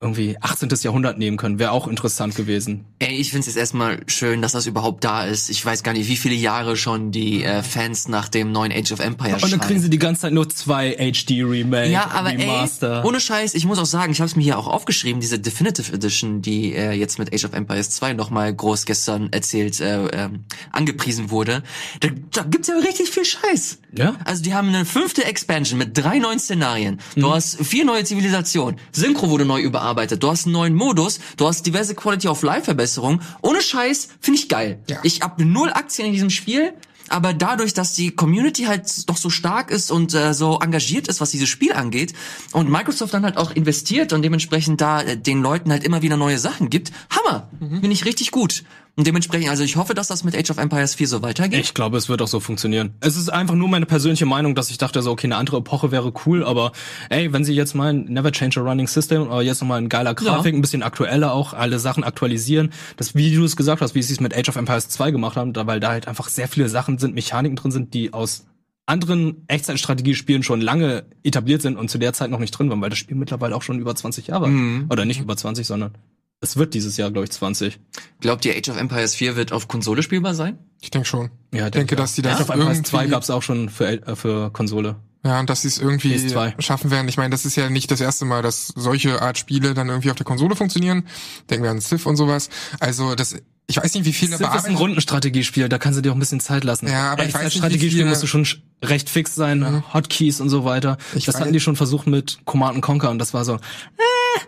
irgendwie 18. Jahrhundert nehmen können. Wäre auch interessant gewesen. Ey, ich find's jetzt erstmal schön, dass das überhaupt da ist. Ich weiß gar nicht, wie viele Jahre schon die äh, Fans nach dem neuen Age of Empires Und dann kriegen sie die ganze Zeit nur zwei HD Remake, Ja, aber Remaster. ey, ohne Scheiß, ich muss auch sagen, ich habe es mir hier auch aufgeschrieben, diese Definitive Edition, die äh, jetzt mit Age of Empires 2 nochmal groß gestern erzählt, äh, ähm, angepriesen wurde. Da, da gibt's ja richtig viel Scheiß. Ja. Also die haben eine fünfte Expansion mit drei neuen Szenarien. Du Mhm. hast vier neue Zivilisationen. Synchro wurde neu überarbeitet. Du hast einen neuen Modus. Du hast diverse Quality of Life Verbesserungen. Ohne Scheiß finde ich geil. Ja. Ich hab null Aktien in diesem Spiel. Aber dadurch, dass die Community halt doch so stark ist und äh, so engagiert ist, was dieses Spiel angeht, und Microsoft dann halt auch investiert und dementsprechend da äh, den Leuten halt immer wieder neue Sachen gibt, Hammer, finde ich richtig gut. Und dementsprechend, also ich hoffe, dass das mit Age of Empires 4 so weitergeht. Ich glaube, es wird auch so funktionieren. Es ist einfach nur meine persönliche Meinung, dass ich dachte, so, okay, eine andere Epoche wäre cool, aber ey, wenn sie jetzt mal ein Never Change a Running System oder jetzt nochmal ein geiler Grafik, ein bisschen aktueller auch, alle Sachen aktualisieren, das, wie du es gesagt hast, wie sie es mit Age of Empires 2 gemacht haben, da, weil da halt einfach sehr viele Sachen sind, Mechaniken drin sind, die aus anderen Echtzeitstrategiespielen schon lange etabliert sind und zu der Zeit noch nicht drin waren, weil das Spiel mittlerweile auch schon über 20 Jahre, oder nicht über 20, sondern es wird dieses Jahr, glaube ich, 20. Glaubt ihr, Age of Empires 4 wird auf Konsole spielbar sein? Ich denke schon. Ja, ich denke, dass die das Age of Empires irgendwie, 2 gab es auch schon für, äh, für Konsole. ja, und dass sie es irgendwie PS2. schaffen werden. Ich meine, das ist ja nicht das erste Mal, dass solche Art Spiele dann irgendwie auf der Konsole funktionieren. Denken wir an Civ und sowas. Also das, ich weiß nicht, wie viele Das ist ein Rundenstrategiespiel, da kannst du dir auch ein bisschen Zeit lassen. Ja, aber ich weiß nicht, wie Strategiespiel Mhm. musst du schon sch- recht fix sein, Hotkeys und so weiter. Ich das weiß- hatten die schon versucht mit Command Conquer und das war so äh,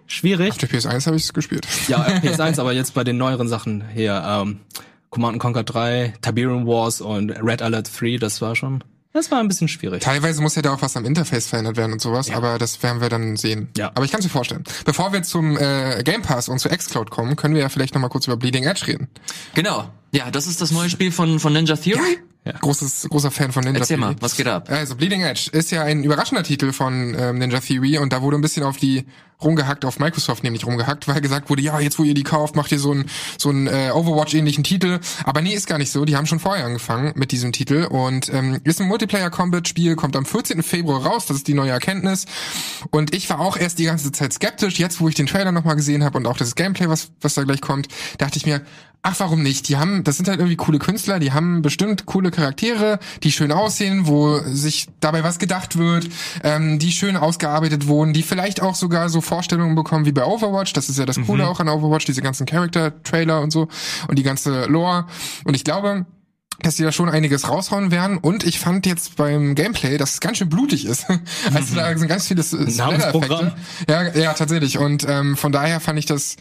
schwierig. Auf der PS1 habe ich es gespielt. Ja, PS1, aber jetzt bei den neueren Sachen hier, ähm, Command Conquer 3, Tiberium Wars und Red Alert 3, das war schon, das war ein bisschen schwierig. Teilweise muss ja da auch was am Interface verändert werden und sowas, aber das werden wir dann sehen. Ja. Aber ich kann es mir vorstellen. Bevor wir zum äh, Game Pass und zu xCloud kommen, können wir ja vielleicht noch mal kurz über Bleeding Edge reden. Genau. Ja, das ist das neue Spiel von, von Ninja Theory. Großes, großer Fan von Ninja Erzähl mal, Theory. was geht ab? Also Bleeding Edge ist ja ein überraschender Titel von ähm, Ninja Theory und da wurde ein bisschen auf die rumgehackt, auf Microsoft nämlich rumgehackt, weil gesagt wurde, ja, jetzt wo ihr die kauft, macht ihr so einen so einen äh, Overwatch-ähnlichen Titel. Aber nee, ist gar nicht so. Die haben schon vorher angefangen mit diesem Titel und ähm, ist ein Multiplayer-Combat-Spiel, kommt am 14. Februar raus, das ist die neue Erkenntnis. Und ich war auch erst die ganze Zeit skeptisch. Jetzt, wo ich den Trailer nochmal gesehen habe und auch das Gameplay, was, was da gleich kommt, dachte ich mir, ach, warum nicht? Die haben, das sind halt irgendwie coole Künstler, die haben bestimmt coole Charaktere, die schön aussehen, wo sich dabei was gedacht wird, ähm, die schön ausgearbeitet wurden, die vielleicht auch sogar so Vorstellungen bekommen wie bei Overwatch. Das ist ja das Coole auch an Overwatch, diese ganzen Character-Trailer und so und die ganze Lore. Und ich glaube, dass sie da schon einiges raushauen werden. Und ich fand jetzt beim Gameplay, dass es ganz schön blutig ist. *laughs* Also da sind ganz viele. Splatter-Effekte. Ja, ja, tatsächlich. Und ähm, von daher fand ich das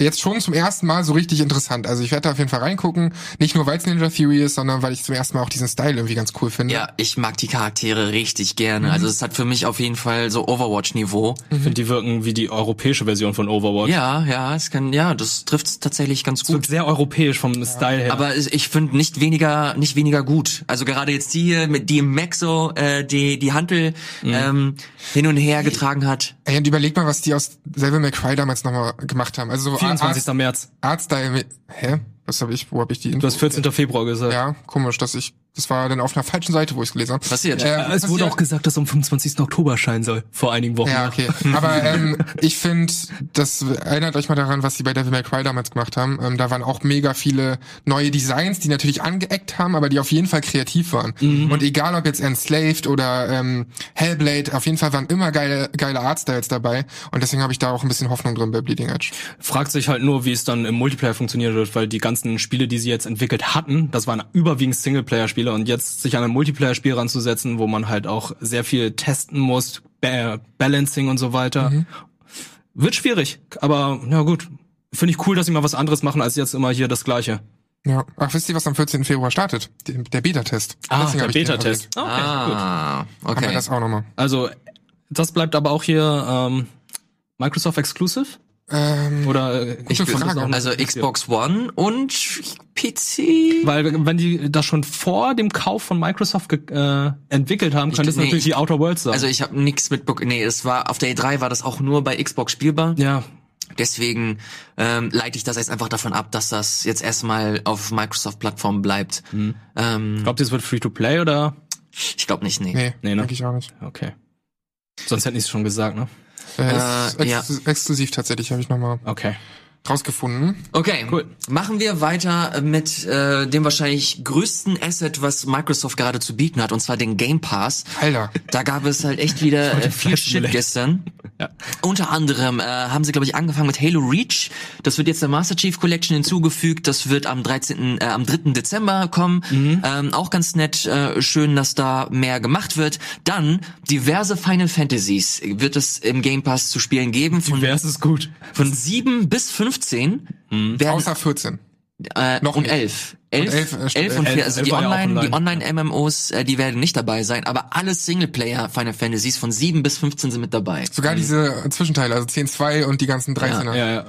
jetzt schon zum ersten Mal so richtig interessant. Also ich werde da auf jeden Fall reingucken. Nicht nur, weil es Ninja Theory ist, sondern weil ich zum ersten Mal auch diesen Style irgendwie ganz cool finde. Ja, ich mag die Charaktere richtig gerne. Mhm. Also es hat für mich auf jeden Fall so Overwatch-Niveau. Ich finde, die wirken wie die europäische Version von Overwatch. Ja, ja, es kann, ja, das trifft tatsächlich ganz Es wirkt gut. sehr europäisch vom Style her. Aber es- ich finde nicht weniger, nicht weniger gut. Also gerade jetzt die hier, mit die im Maxo, äh, die die Hantel Mhm. ähm, hin und her getragen hat. Ey, und überleg mal, was die aus Devil May Cry damals nochmal gemacht haben. Also so 24. März. Artstyle mit, hä? Was habe ich, wo habe ich die Info? Du hast 14. Februar gesagt. Ja, komisch, dass ich, das war dann auf einer falschen Seite, wo ich es gelesen habe. Passiert. Äh, Es wurde passiert- auch gesagt, dass am 25. Oktober erscheinen soll. Vor einigen Wochen. Ja, okay. Aber ähm, ich finde, das erinnert euch mal daran, was sie bei Devil May Cry damals gemacht haben. Ähm, da waren auch mega viele neue Designs, die natürlich angeeckt haben, aber die auf jeden Fall kreativ waren. Und egal ob jetzt Enslaved oder ähm, Hellblade, auf jeden Fall waren immer geile, geile Artstyles dabei. Und deswegen habe ich da auch ein bisschen Hoffnung drin bei Bleeding Edge. Fragt sich halt nur, wie es dann im Multiplayer funktioniert wird, weil die ganzen Spiele, die sie jetzt entwickelt hatten, das waren überwiegend Singleplayer-Spiele und jetzt sich an ein Multiplayer-Spiel ranzusetzen, wo man halt auch sehr viel testen muss, ba Balancing und so weiter, wird schwierig. Aber ja gut, finde ich cool, dass sie mal was anderes machen als jetzt immer hier das Gleiche. Ja. Ach, wisst ihr, was am 14. Februar startet? Der, der Beta-Test. Deswegen hab ich den erwähnt. Okay, gut. ah, Haben wir okay. das auch nochmal. Also das bleibt aber auch hier ähm, Microsoft Exclusive Ähm, oder äh, Gute das Frage. auch Also? Xbox One und PC. Weil wenn die das schon vor dem Kauf von Microsoft ge- äh, entwickelt haben, könnte es nee, natürlich ich- die Outer Worlds sein. Also ich habe nichts mitbekommen. Nee, es war auf der E3 war das auch nur bei Xbox spielbar. ja, Deswegen ähm, leite ich das jetzt einfach davon ab, dass das jetzt erstmal auf Microsoft-Plattform bleibt. Ähm, glaubt ihr, es wird Free-to-Play oder? ich glaube nicht, nee. nee, Nee, ne? denke ich auch nicht. Okay. Sonst hätten die es schon gesagt, ne? Äh, ist ja. ex exklusiv tatsächlich, habe ich nochmal Okay. Rausgefunden. Okay, Cool. machen wir weiter mit äh, dem wahrscheinlich größten Asset, was Microsoft gerade zu bieten hat, und zwar den Game Pass. Alter. Da gab es halt echt wieder *laughs* äh, viel Shit gestern. Ja. Unter anderem äh, haben sie, glaube ich, angefangen mit Halo Reach. Das wird jetzt der Master Chief Collection hinzugefügt. Das wird am 13., äh, am 3. Dezember kommen. Ähm, auch ganz nett. Äh, schön, dass da mehr gemacht wird. Dann diverse Final Fantasies wird es im Game Pass zu spielen geben. Von, Wer ist gut? von 7 bis 15 werden Außer 14. äh, Noch und nicht. elf. Elf, elf, elf, äh, stimmt, und elf. vier, also Elf die war ja Online, die online. Online-MMOs, äh, die werden nicht dabei sein, aber alle Singleplayer Final Fantasies von sieben bis 15 sind mit dabei. Sogar diese Zwischenteile, also 10.2 und die ganzen 13er. Ja, ja.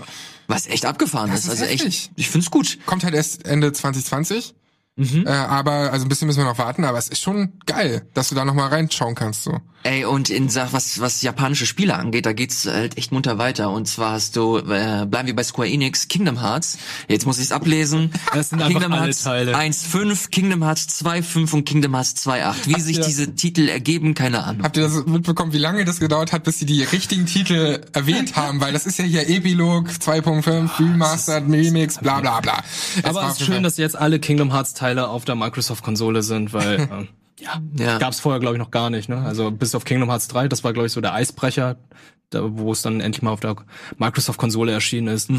Was echt abgefahren Das ist. ist Also heftig. echt, ich find's gut. Kommt halt erst Ende 2020. Mhm. Äh, aber, also ein bisschen müssen wir noch warten, aber es ist schon geil, dass du da nochmal reinschauen kannst, so. Ey, und in Sach- was, was japanische Spiele angeht, da geht's halt echt munter weiter. Und zwar hast du, äh, bleiben wir bei Square Enix, Kingdom Hearts. Jetzt muss ich's ablesen. *laughs* Das sind einfach Kingdom alle Hearts Teile. 1.5, Kingdom Hearts 2.5 und Kingdom Hearts 2.8. Wie sich ihr- diese Titel ergeben, keine Ahnung. Habt ihr das mitbekommen, wie lange das gedauert hat, bis sie die richtigen Titel erwähnt haben? Weil das ist ja hier Epilog 2.5, Remastered, Remix, bla bla bla. Aber es ist schön, dass jetzt alle Kingdom Hearts Teile auf der Microsoft-Konsole sind, weil *laughs* ähm, ja, Ja. gab's vorher glaube ich noch gar nicht. Ne? Also bis auf Kingdom Hearts 3, das war glaube ich so der Eisbrecher, da, wo es dann endlich mal auf der Microsoft-Konsole erschienen ist.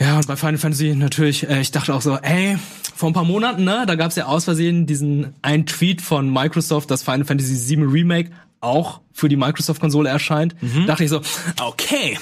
Ja, und bei Final Fantasy natürlich, äh, ich dachte auch so, ey, vor ein paar Monaten, ne, da gab's ja aus Versehen diesen einen Tweet von Microsoft, dass Final Fantasy VII Remake auch für die Microsoft-Konsole erscheint. Dachte ich so, okay,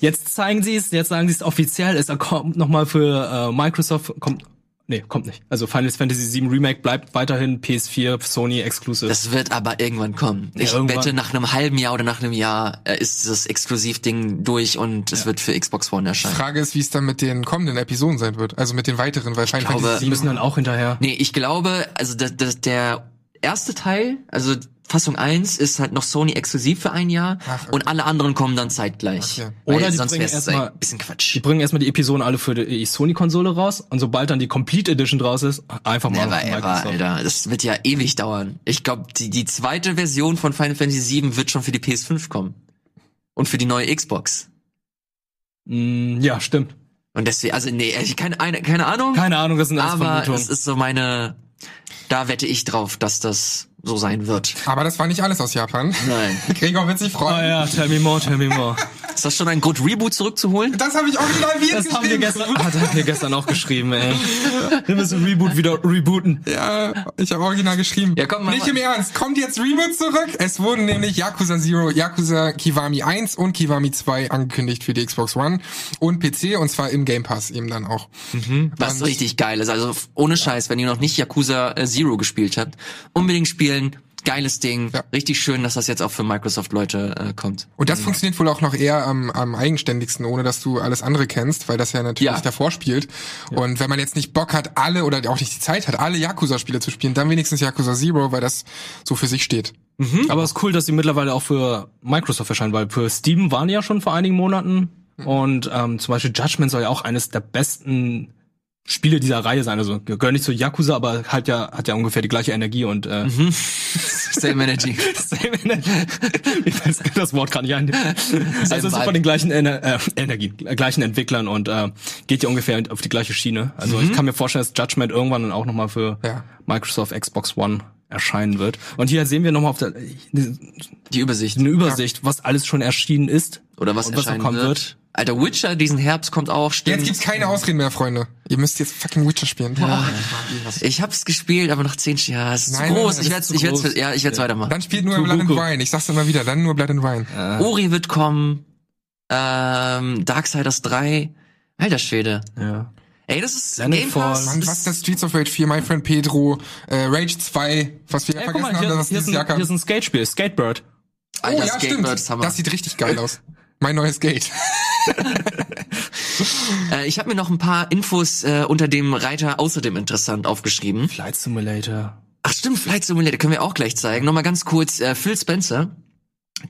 jetzt zeigen sie es, jetzt sagen sie es offiziell, es kommt nochmal für äh, Microsoft, kommt, nee, kommt nicht. Also Final Fantasy VII Remake bleibt weiterhin PS4, Sony Exclusive. Das wird aber irgendwann kommen. Ich irgendwann. wette, nach einem halben Jahr oder nach einem Jahr äh, ist das Exklusivding durch und es wird für Xbox One erscheinen. Frage ist, wie es dann mit den kommenden Episoden sein wird. Also mit den weiteren, weil Final glaube, Fantasy die müssen dann auch hinterher. Nee, ich glaube, also der, der, der erste Teil, also Fassung 1 ist halt noch Sony exklusiv für ein Jahr Ach, okay. und alle anderen kommen dann zeitgleich. Okay. Weil Oder die sonst bringen wäre es erstmal- ein bisschen Die Quatsch. bringen erstmal die Episoden alle für die Sony-Konsole raus und sobald dann die Complete Edition draus ist, einfach mal Never auf ever, Microsoft. Alter. Das wird ja ewig dauern. Ich glaube, die, die zweite Version von Final Fantasy VII wird schon für die PS5 kommen. Und für die neue Xbox. Mm, ja, stimmt. Und deswegen, also nee, ich keine, eine, keine Ahnung. Keine Ahnung, das sind alles aber Vermutungen. es ist so meine, da wette ich drauf, dass das so sein wird. Aber das war nicht alles aus Japan. Nein. *laughs* Gregor wird sich freuen. Ah ja, tell me more, tell me more. Ist das schon ein Grund, Reboot zurückzuholen? Das habe ich original wie jetzt Das haben wir geschrieben. gestern, hat er mir gestern auch geschrieben, ey. *laughs* Wir müssen Reboot wieder rebooten. Ja, ich habe original geschrieben. Ja, komm, Nicht mal. im Ernst, kommt jetzt Reboot zurück? Es wurden nämlich Yakuza Zero, Yakuza Kiwami 1 und Kiwami 2 angekündigt für die Xbox One und PC und zwar im Game Pass eben dann auch. Was Und- richtig geil ist. Also ohne Scheiß, wenn ihr noch nicht Yakuza äh, Zero gespielt habt, unbedingt spielen. Geiles Ding. Ja. Richtig schön, dass das jetzt auch für Microsoft-Leute äh, kommt. Und das funktioniert wohl auch noch eher am, am eigenständigsten, ohne dass du alles andere kennst, weil das ja natürlich Ja. davor spielt. Und wenn man jetzt nicht Bock hat, alle oder auch nicht die Zeit hat, alle Yakuza-Spiele zu spielen, dann wenigstens Yakuza Zero, weil das so für sich steht. Aber es ist cool, dass sie mittlerweile auch für Microsoft erscheinen, weil für Steam waren die ja schon vor einigen Monaten. Und ähm, zum Beispiel Judgment soll ja auch eines der besten Spiele dieser Reihe sein. Also gehört nicht zu Yakuza, aber halt ja, hat ja ungefähr die gleiche Energie und äh, *laughs* Same Energy. Same Energy. Mir fällt das Wort gerade nicht ein. Also es ist von den gleichen Ener äh, Energien, gleichen Entwicklern und äh, geht ja ungefähr auf die gleiche Schiene. Also ich kann mir vorstellen, dass Judgment irgendwann dann auch nochmal für Ja. Microsoft Xbox One erscheinen wird. Und hier sehen wir nochmal auf der Die Übersicht. eine Übersicht, was alles schon erschienen ist. Oder was und was noch erscheinen wird. wird. Alter, Witcher diesen Herbst kommt auch. Stimmt. Jetzt gibt's keine Ausreden mehr, Freunde. Ihr müsst jetzt fucking Witcher spielen. Boah. Ich hab's gespielt, aber nach zehn Jahren. Ja, es ist Nein, zu nein, groß. nein, ich das werd's, ist ich zu werd's, groß. ja, ich werd's weitermachen. Dann spielt nur Blood and. Wine. Ich sag's immer wieder, dann nur Blood and Wine. Ori wird kommen. Ähm, Darksiders 3. Alter Schwede. Ja. Ey, das ist Landfall. Game Pass. Mann, was ist das Streets of Rage 4, My Friend Pedro, äh, Rage 2, was wir Ey, vergessen mal, haben, hier, dass es hier, ist dieses Jahr ein, kam. hier ist ein Skatespiel, Skatebird. Alter, oh ja, stimmt. Skatebird ist Hammer. Das sieht richtig geil aus. Mein neues Gate. *laughs* Äh, ich habe mir noch ein paar Infos äh, unter dem Reiter außerdem interessant aufgeschrieben. Flight Simulator. Ach stimmt, Flight Simulator können wir auch gleich zeigen. Nochmal ganz kurz, äh, Phil Spencer,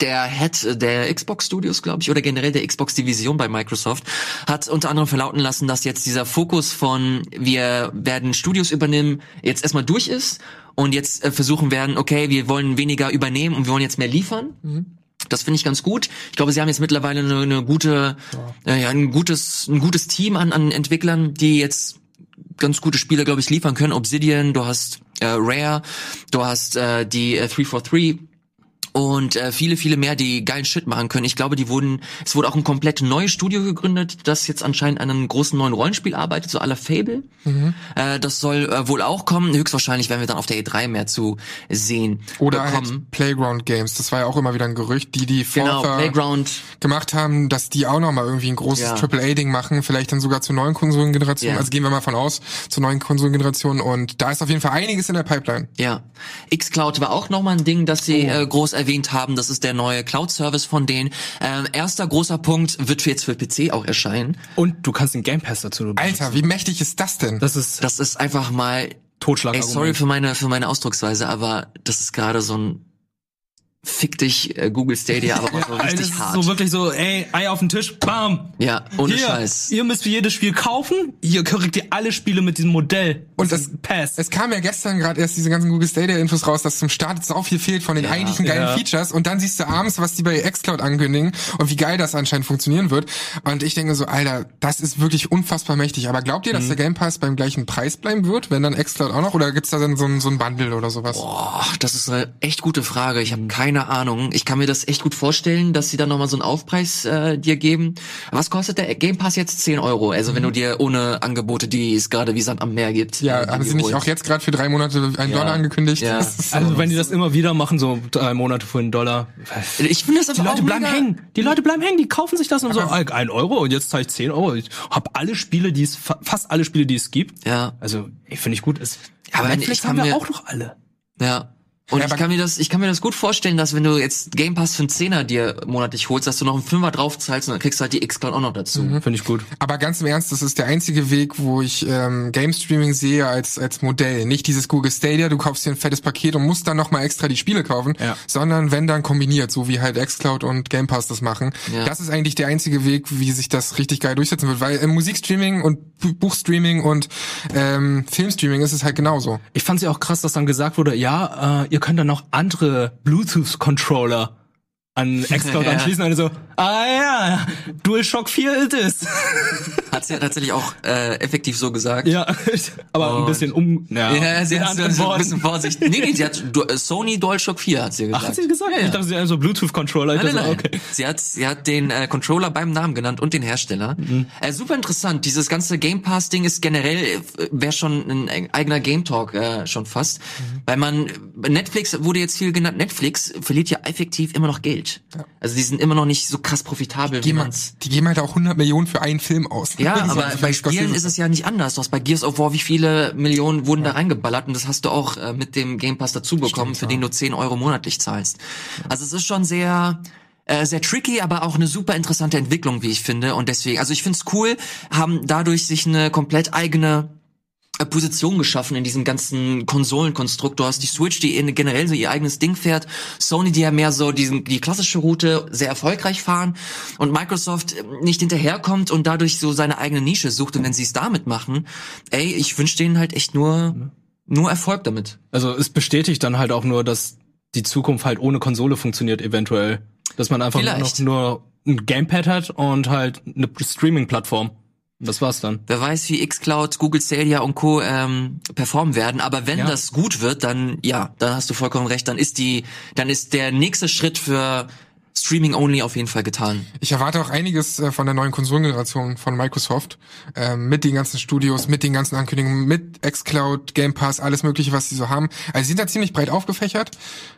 der Head der Xbox Studios, glaube ich, oder generell der Xbox Division bei Microsoft, hat unter anderem verlauten lassen, dass jetzt dieser Fokus von wir werden Studios übernehmen jetzt erstmal durch ist und jetzt äh, versuchen werden, okay, wir wollen weniger übernehmen und wir wollen jetzt mehr liefern. Das finde ich ganz gut. Ich glaube, sie haben jetzt mittlerweile eine, eine gute, ja. ja, ein gutes, ein gutes Team an, an Entwicklern, die jetzt ganz gute Spiele, glaube ich, liefern können. Obsidian, du hast äh, Rare, du hast äh, die äh, 343 und äh, viele, viele mehr, die geilen Shit machen können. Ich glaube, die wurden, es wurde auch ein komplett neues Studio gegründet, das jetzt anscheinend an einem großen neuen Rollenspiel arbeitet, so aller Fable. Mhm. Äh, das soll äh, wohl auch kommen. Höchstwahrscheinlich werden wir dann auf der E3 mehr zu sehen. Oder halt Playground Games. Das war ja auch immer wieder ein Gerücht, die die genau, Playground. gemacht haben, dass die auch noch mal irgendwie ein großes ja. AAA-Ding machen, vielleicht dann sogar zur neuen Konsolengeneration. Ja. Also gehen wir mal von aus, zur neuen Konsolengeneration. Und da ist auf jeden Fall einiges in der Pipeline. Ja. Xcloud war auch noch mal ein Ding, dass sie oh. äh, groß erwähnt haben. Das ist der neue Cloud-Service von denen. Ähm, erster großer Punkt wird jetzt für PC auch erscheinen. Und du kannst den Game Pass dazu benutzen. Alter, wie mächtig ist das denn? Das ist, das ist einfach mal Totschlag. Ey, sorry für meine, für meine Ausdrucksweise, aber das ist gerade so ein fick dich äh, Google Stadia, aber mal so richtig ja, hart. So wirklich so, ey, Ei auf den Tisch, bam. Ja, ohne Hier, Scheiß. Ihr müsst für jedes Spiel kaufen. Ihr kriegt ihr alle Spiele mit diesem Modell. Und das Pass. Es kam ja gestern gerade erst diese ganzen Google Stadia Infos raus, dass zum Start jetzt auch viel fehlt von den ja, eigentlichen geilen ja. Features und dann siehst du abends, was die bei xCloud ankündigen und wie geil das anscheinend funktionieren wird. Und ich denke so, Alter, das ist wirklich unfassbar mächtig. Aber glaubt ihr, dass mhm. der Game Pass beim gleichen Preis bleiben wird, wenn dann xCloud auch noch oder gibt's da dann so ein, so ein Bundle oder sowas? Boah, das ist eine echt gute Frage. Ich habe keine Ahnung. Ich kann mir das echt gut vorstellen, dass sie dann nochmal so einen Aufpreis äh, dir geben. Was kostet der Game Pass jetzt? 10 Euro. Also mhm. wenn du dir ohne Angebote, die es gerade wie Sand am Meer gibt. Ja, äh, haben sie nicht auch jetzt gerade für drei Monate einen ja. Dollar angekündigt? Ja. Also wenn die das immer wieder machen, so drei Monate für einen Dollar. Ich finde das aber Die Leute bleiben hängen. Die Leute bleiben hängen, die kaufen sich das und so, ein Euro und jetzt zahle ich 10 Euro. Ich hab alle Spiele, die es, fast alle Spiele, die es gibt. Ja. Also, finde ich gut. Es, aber Netflix haben wir auch noch alle. Ja. Und ja, ich kann mir das, ich kann mir das gut vorstellen, dass wenn du jetzt Game Pass für einen Zehner dir monatlich holst, dass du noch einen Fünfer drauf zahlst und dann kriegst du halt die X-Cloud auch noch dazu. Mhm. Finde ich gut. Aber ganz im Ernst, das ist der einzige Weg, wo ich ähm, Game Streaming sehe als als Modell. Nicht dieses Google Stadia, du kaufst dir ein fettes Paket und musst dann noch mal extra die Spiele kaufen, ja. sondern wenn dann kombiniert, so wie halt X-Cloud und Game Pass das machen. Ja. Das ist eigentlich der einzige Weg, wie sich das richtig geil durchsetzen wird, weil im Musikstreaming und Buchstreaming und ähm, Filmstreaming ist es halt genauso. Ich fand es ja auch krass, dass dann gesagt wurde, ja, äh, ihr könnt dann noch andere Bluetooth-Controller an *laughs* Xcloud ja. anschließen und so, ah ja, DualShock 4 it is. Hat sie ja tatsächlich auch äh, effektiv so gesagt. Ja, *laughs* aber und ein bisschen um, ja, ja sie *laughs* hat so ein bisschen Vorsicht. Nee, nee, sie hat du, äh, Sony DualShock 4 hat sie gesagt. Ach, hat sie gesagt? Ja, ja. Ich dachte, sie hat so Bluetooth-Controller. Nein, nein, nein. Okay. Sie hat, sie hat den äh, Controller beim Namen genannt und den Hersteller. Mhm. Äh, super interessant. Dieses ganze Game Pass-Ding ist generell, äh, wäre schon ein eigener Game Talk äh, schon fast. Mhm. Weil man, Netflix wurde jetzt viel genannt, Netflix verliert ja effektiv immer noch Geld. Ja. Also die sind immer noch nicht so krass profitabel. Die, geben, die geben halt auch 100 Millionen für einen Film aus. Ja, *laughs* aber bei Spielen ist es ja nicht anders. Du hast bei Gears of War, wie viele Millionen wurden ja. da reingeballert und das hast du auch äh, mit dem Game Pass dazu bekommen, Stimmt, für ja. den du 10 Euro monatlich zahlst. Also es ist schon sehr äh, sehr tricky, aber auch eine super interessante Entwicklung, wie ich finde. Und deswegen, also ich finde es cool, haben dadurch sich eine komplett eigene Position geschaffen in diesem ganzen Konsolenkonstrukt. Du hast die Switch, die generell so ihr eigenes Ding fährt, Sony, die ja mehr so diesen, die klassische Route sehr erfolgreich fahren und Microsoft ähm, nicht hinterherkommt und dadurch so seine eigene Nische sucht und wenn sie es damit machen, ey, ich wünsche denen halt echt nur, nur Erfolg damit. Also es bestätigt dann halt auch nur, dass die Zukunft halt ohne Konsole funktioniert eventuell. Dass man einfach Vielleicht. noch nur ein Gamepad hat und halt eine Streaming-Plattform. Das war's dann. Wer weiß, wie xCloud, Google Stadia und Co. Ähm, performen werden. Aber wenn ja. das gut wird, dann ja, dann hast du vollkommen recht. Dann ist die, dann ist der nächste Schritt für Streaming Only auf jeden Fall getan. Ich erwarte auch einiges äh, von der neuen Konsolengeneration von Microsoft äh, mit den ganzen Studios, mit den ganzen Ankündigungen, mit xCloud, Game Pass, alles Mögliche, was sie so haben. Also sie sind da ziemlich breit aufgefächert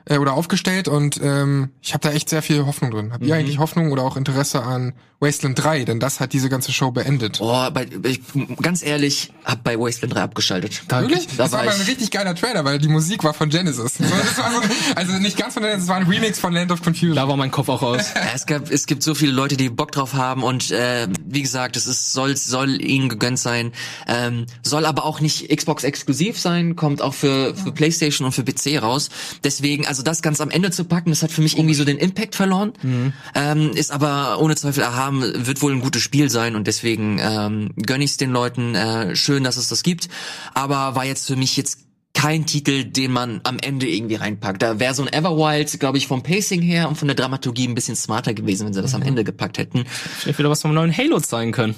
äh, oder aufgestellt und ähm, ich habe da echt sehr viel Hoffnung drin. Habt ihr mhm. eigentlich Hoffnung oder auch Interesse an Wasteland 3? Denn das hat diese ganze Show beendet. Oh, bei, ich, ganz ehrlich, hab bei Wasteland 3 abgeschaltet. Da, Wirklich? Da das war, war aber ein richtig geiler Trailer, weil die Musik war von Genesis. So, war so, also nicht ganz von Genesis, es war ein Remix von Land of Confusion. Da war mein Kopf auch aus. es, gab, es gibt so viele Leute, die Bock drauf haben und äh, wie gesagt, es ist, soll, soll ihnen gegönnt sein. Ähm, soll aber auch nicht Xbox exklusiv sein, kommt auch für, für PlayStation und für PC raus. Deswegen, also das ganz am Ende zu packen, das hat für mich irgendwie so den Impact verloren. Mhm. Ähm, ist aber ohne Zweifel erhaben, wird wohl ein gutes Spiel sein und deswegen ähm, gönn ich es den Leuten. Äh, schön, dass es das gibt. Aber war jetzt für mich jetzt kein Titel, den man am Ende irgendwie reinpackt. Da wäre so ein Everwild, glaube ich, vom Pacing her und von der Dramaturgie ein bisschen smarter gewesen, wenn sie das Mhm. am Ende gepackt hätten. Vielleicht wieder was vom neuen Halo zeigen können.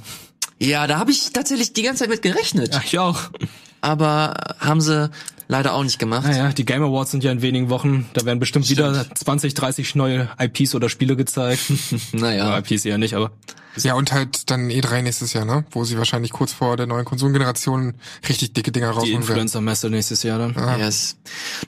Ja, da habe ich tatsächlich die ganze Zeit mit gerechnet, Ja, ich auch. aber haben sie leider auch nicht gemacht. Naja, die Game Awards sind ja in wenigen Wochen. Da werden bestimmt wieder 20, 30 neue IPs oder Spiele gezeigt. *laughs* Naja. Ja, IPs eher nicht, aber Ja, und halt dann E3 nächstes Jahr, ne? Wo sie wahrscheinlich kurz vor der neuen Konsolengeneration richtig dicke Dinger die rausholen werden. Influencer-Messe nächstes Jahr dann. Yes.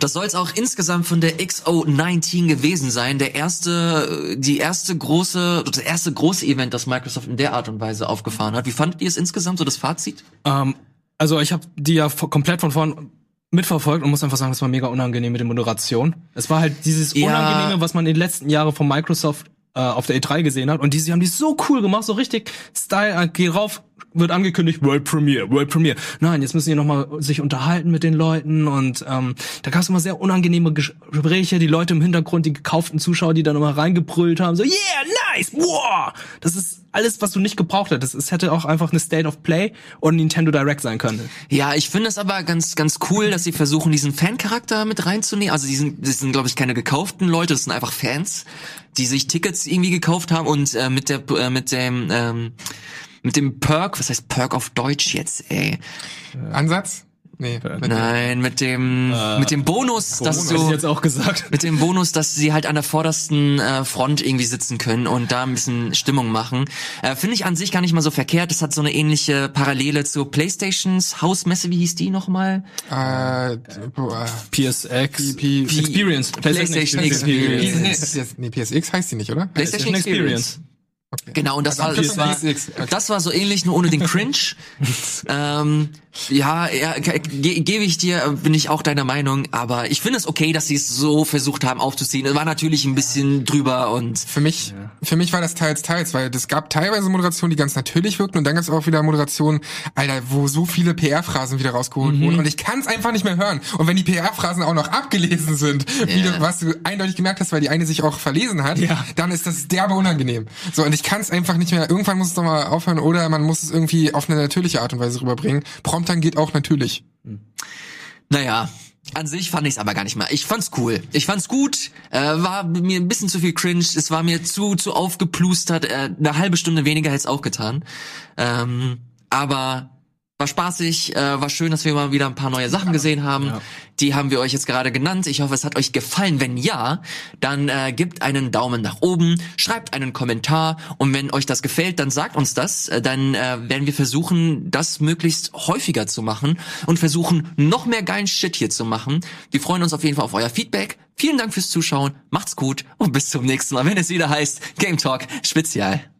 Das soll es auch insgesamt von der XO19 gewesen sein. Der erste, die erste große, das erste große Event, das Microsoft in der Art und Weise aufgefahren hat. Wie fandet ihr es insgesamt, so das Fazit? Ähm, also ich habe die ja komplett von vorn mitverfolgt und muss einfach sagen, es war mega unangenehm mit der Moderation. Es war halt dieses Ja. Unangenehme, was man in den letzten Jahren von Microsoft auf der E3 gesehen hat. Und die, sie haben die so cool gemacht, so richtig Style, äh, geh rauf, wird angekündigt, World Premiere, World Premiere. Nein, jetzt müssen die nochmal sich unterhalten mit den Leuten und ähm, da gab es immer sehr unangenehme Ges- Gespräche, die Leute im Hintergrund, die gekauften Zuschauer, die dann immer reingebrüllt haben, so, yeah, nice, wow! Das ist alles, was du nicht gebraucht hättest. Es hätte auch einfach eine State of Play und Nintendo Direct sein können. Ja, ich finde es aber ganz, ganz cool, dass sie versuchen, diesen Fan-Charakter mit reinzunehmen. Also die sind, das sind, glaube ich, keine gekauften Leute, das sind einfach Fans, die sich Tickets irgendwie gekauft haben und äh, mit der, äh, mit dem, ähm, mit dem Perk, was heißt Perk auf Deutsch jetzt, ey? Ansatz? Nee. Nein, mit dem, mit dem Bonus, dass du, jetzt auch gesagt. mit dem Bonus, dass sie halt an der vordersten äh, Front irgendwie sitzen können und da ein bisschen Stimmung machen. Äh, Finde ich an sich gar nicht mal so verkehrt. Es hat so eine ähnliche Parallele zu PlayStations Hausmesse, wie hieß die nochmal? Äh, boah, PSX. P- Experience. PlayStation Experience. PS- nee, PSX heißt die nicht, oder? PlayStation Experience. Genau, und das war, Also das war, PSX. Okay. das war so ähnlich, nur ohne den Cringe. *laughs* ähm, ja, ja ge gebe ich dir, bin ich auch deiner Meinung, aber ich finde es okay, dass sie es so versucht haben aufzuziehen. Es war natürlich ein bisschen drüber und Für mich, für mich war das teils, teils, weil es gab teilweise Moderationen, die ganz natürlich wirkten und dann gab es auch wieder Moderationen, Alter, wo so viele PR-Phrasen wieder rausgeholt wurden und ich kann es einfach nicht mehr hören. Und wenn die PR-Phrasen auch noch abgelesen sind, wie Ja. du, was du eindeutig gemerkt hast, weil die eine sich auch verlesen hat, Ja. dann ist das derbe unangenehm. So, und ich kann es einfach nicht mehr, irgendwann muss es doch mal aufhören oder man muss es irgendwie auf eine natürliche Art und Weise rüberbringen. Promptern geht auch natürlich. Naja, an sich fand ich es aber gar nicht mehr. Ich fand's cool. Ich fand's gut. Äh, war mir ein bisschen zu viel cringe. Es war mir zu zu aufgeplustert. Äh, eine halbe Stunde weniger hätte es auch getan. Ähm, aber war spaßig. Äh, war schön, dass wir mal wieder ein paar neue Sachen gesehen haben. Die haben wir euch jetzt gerade genannt. Ich hoffe, es hat euch gefallen. Wenn ja, dann äh, gebt einen Daumen nach oben, schreibt einen Kommentar und wenn euch das gefällt, dann sagt uns das. Äh, dann äh, werden wir versuchen, das möglichst häufiger zu machen und versuchen, noch mehr geilen Shit hier zu machen. Wir freuen uns auf jeden Fall auf euer Feedback. Vielen Dank fürs Zuschauen, macht's gut und bis zum nächsten Mal, wenn es wieder heißt Game Talk Spezial.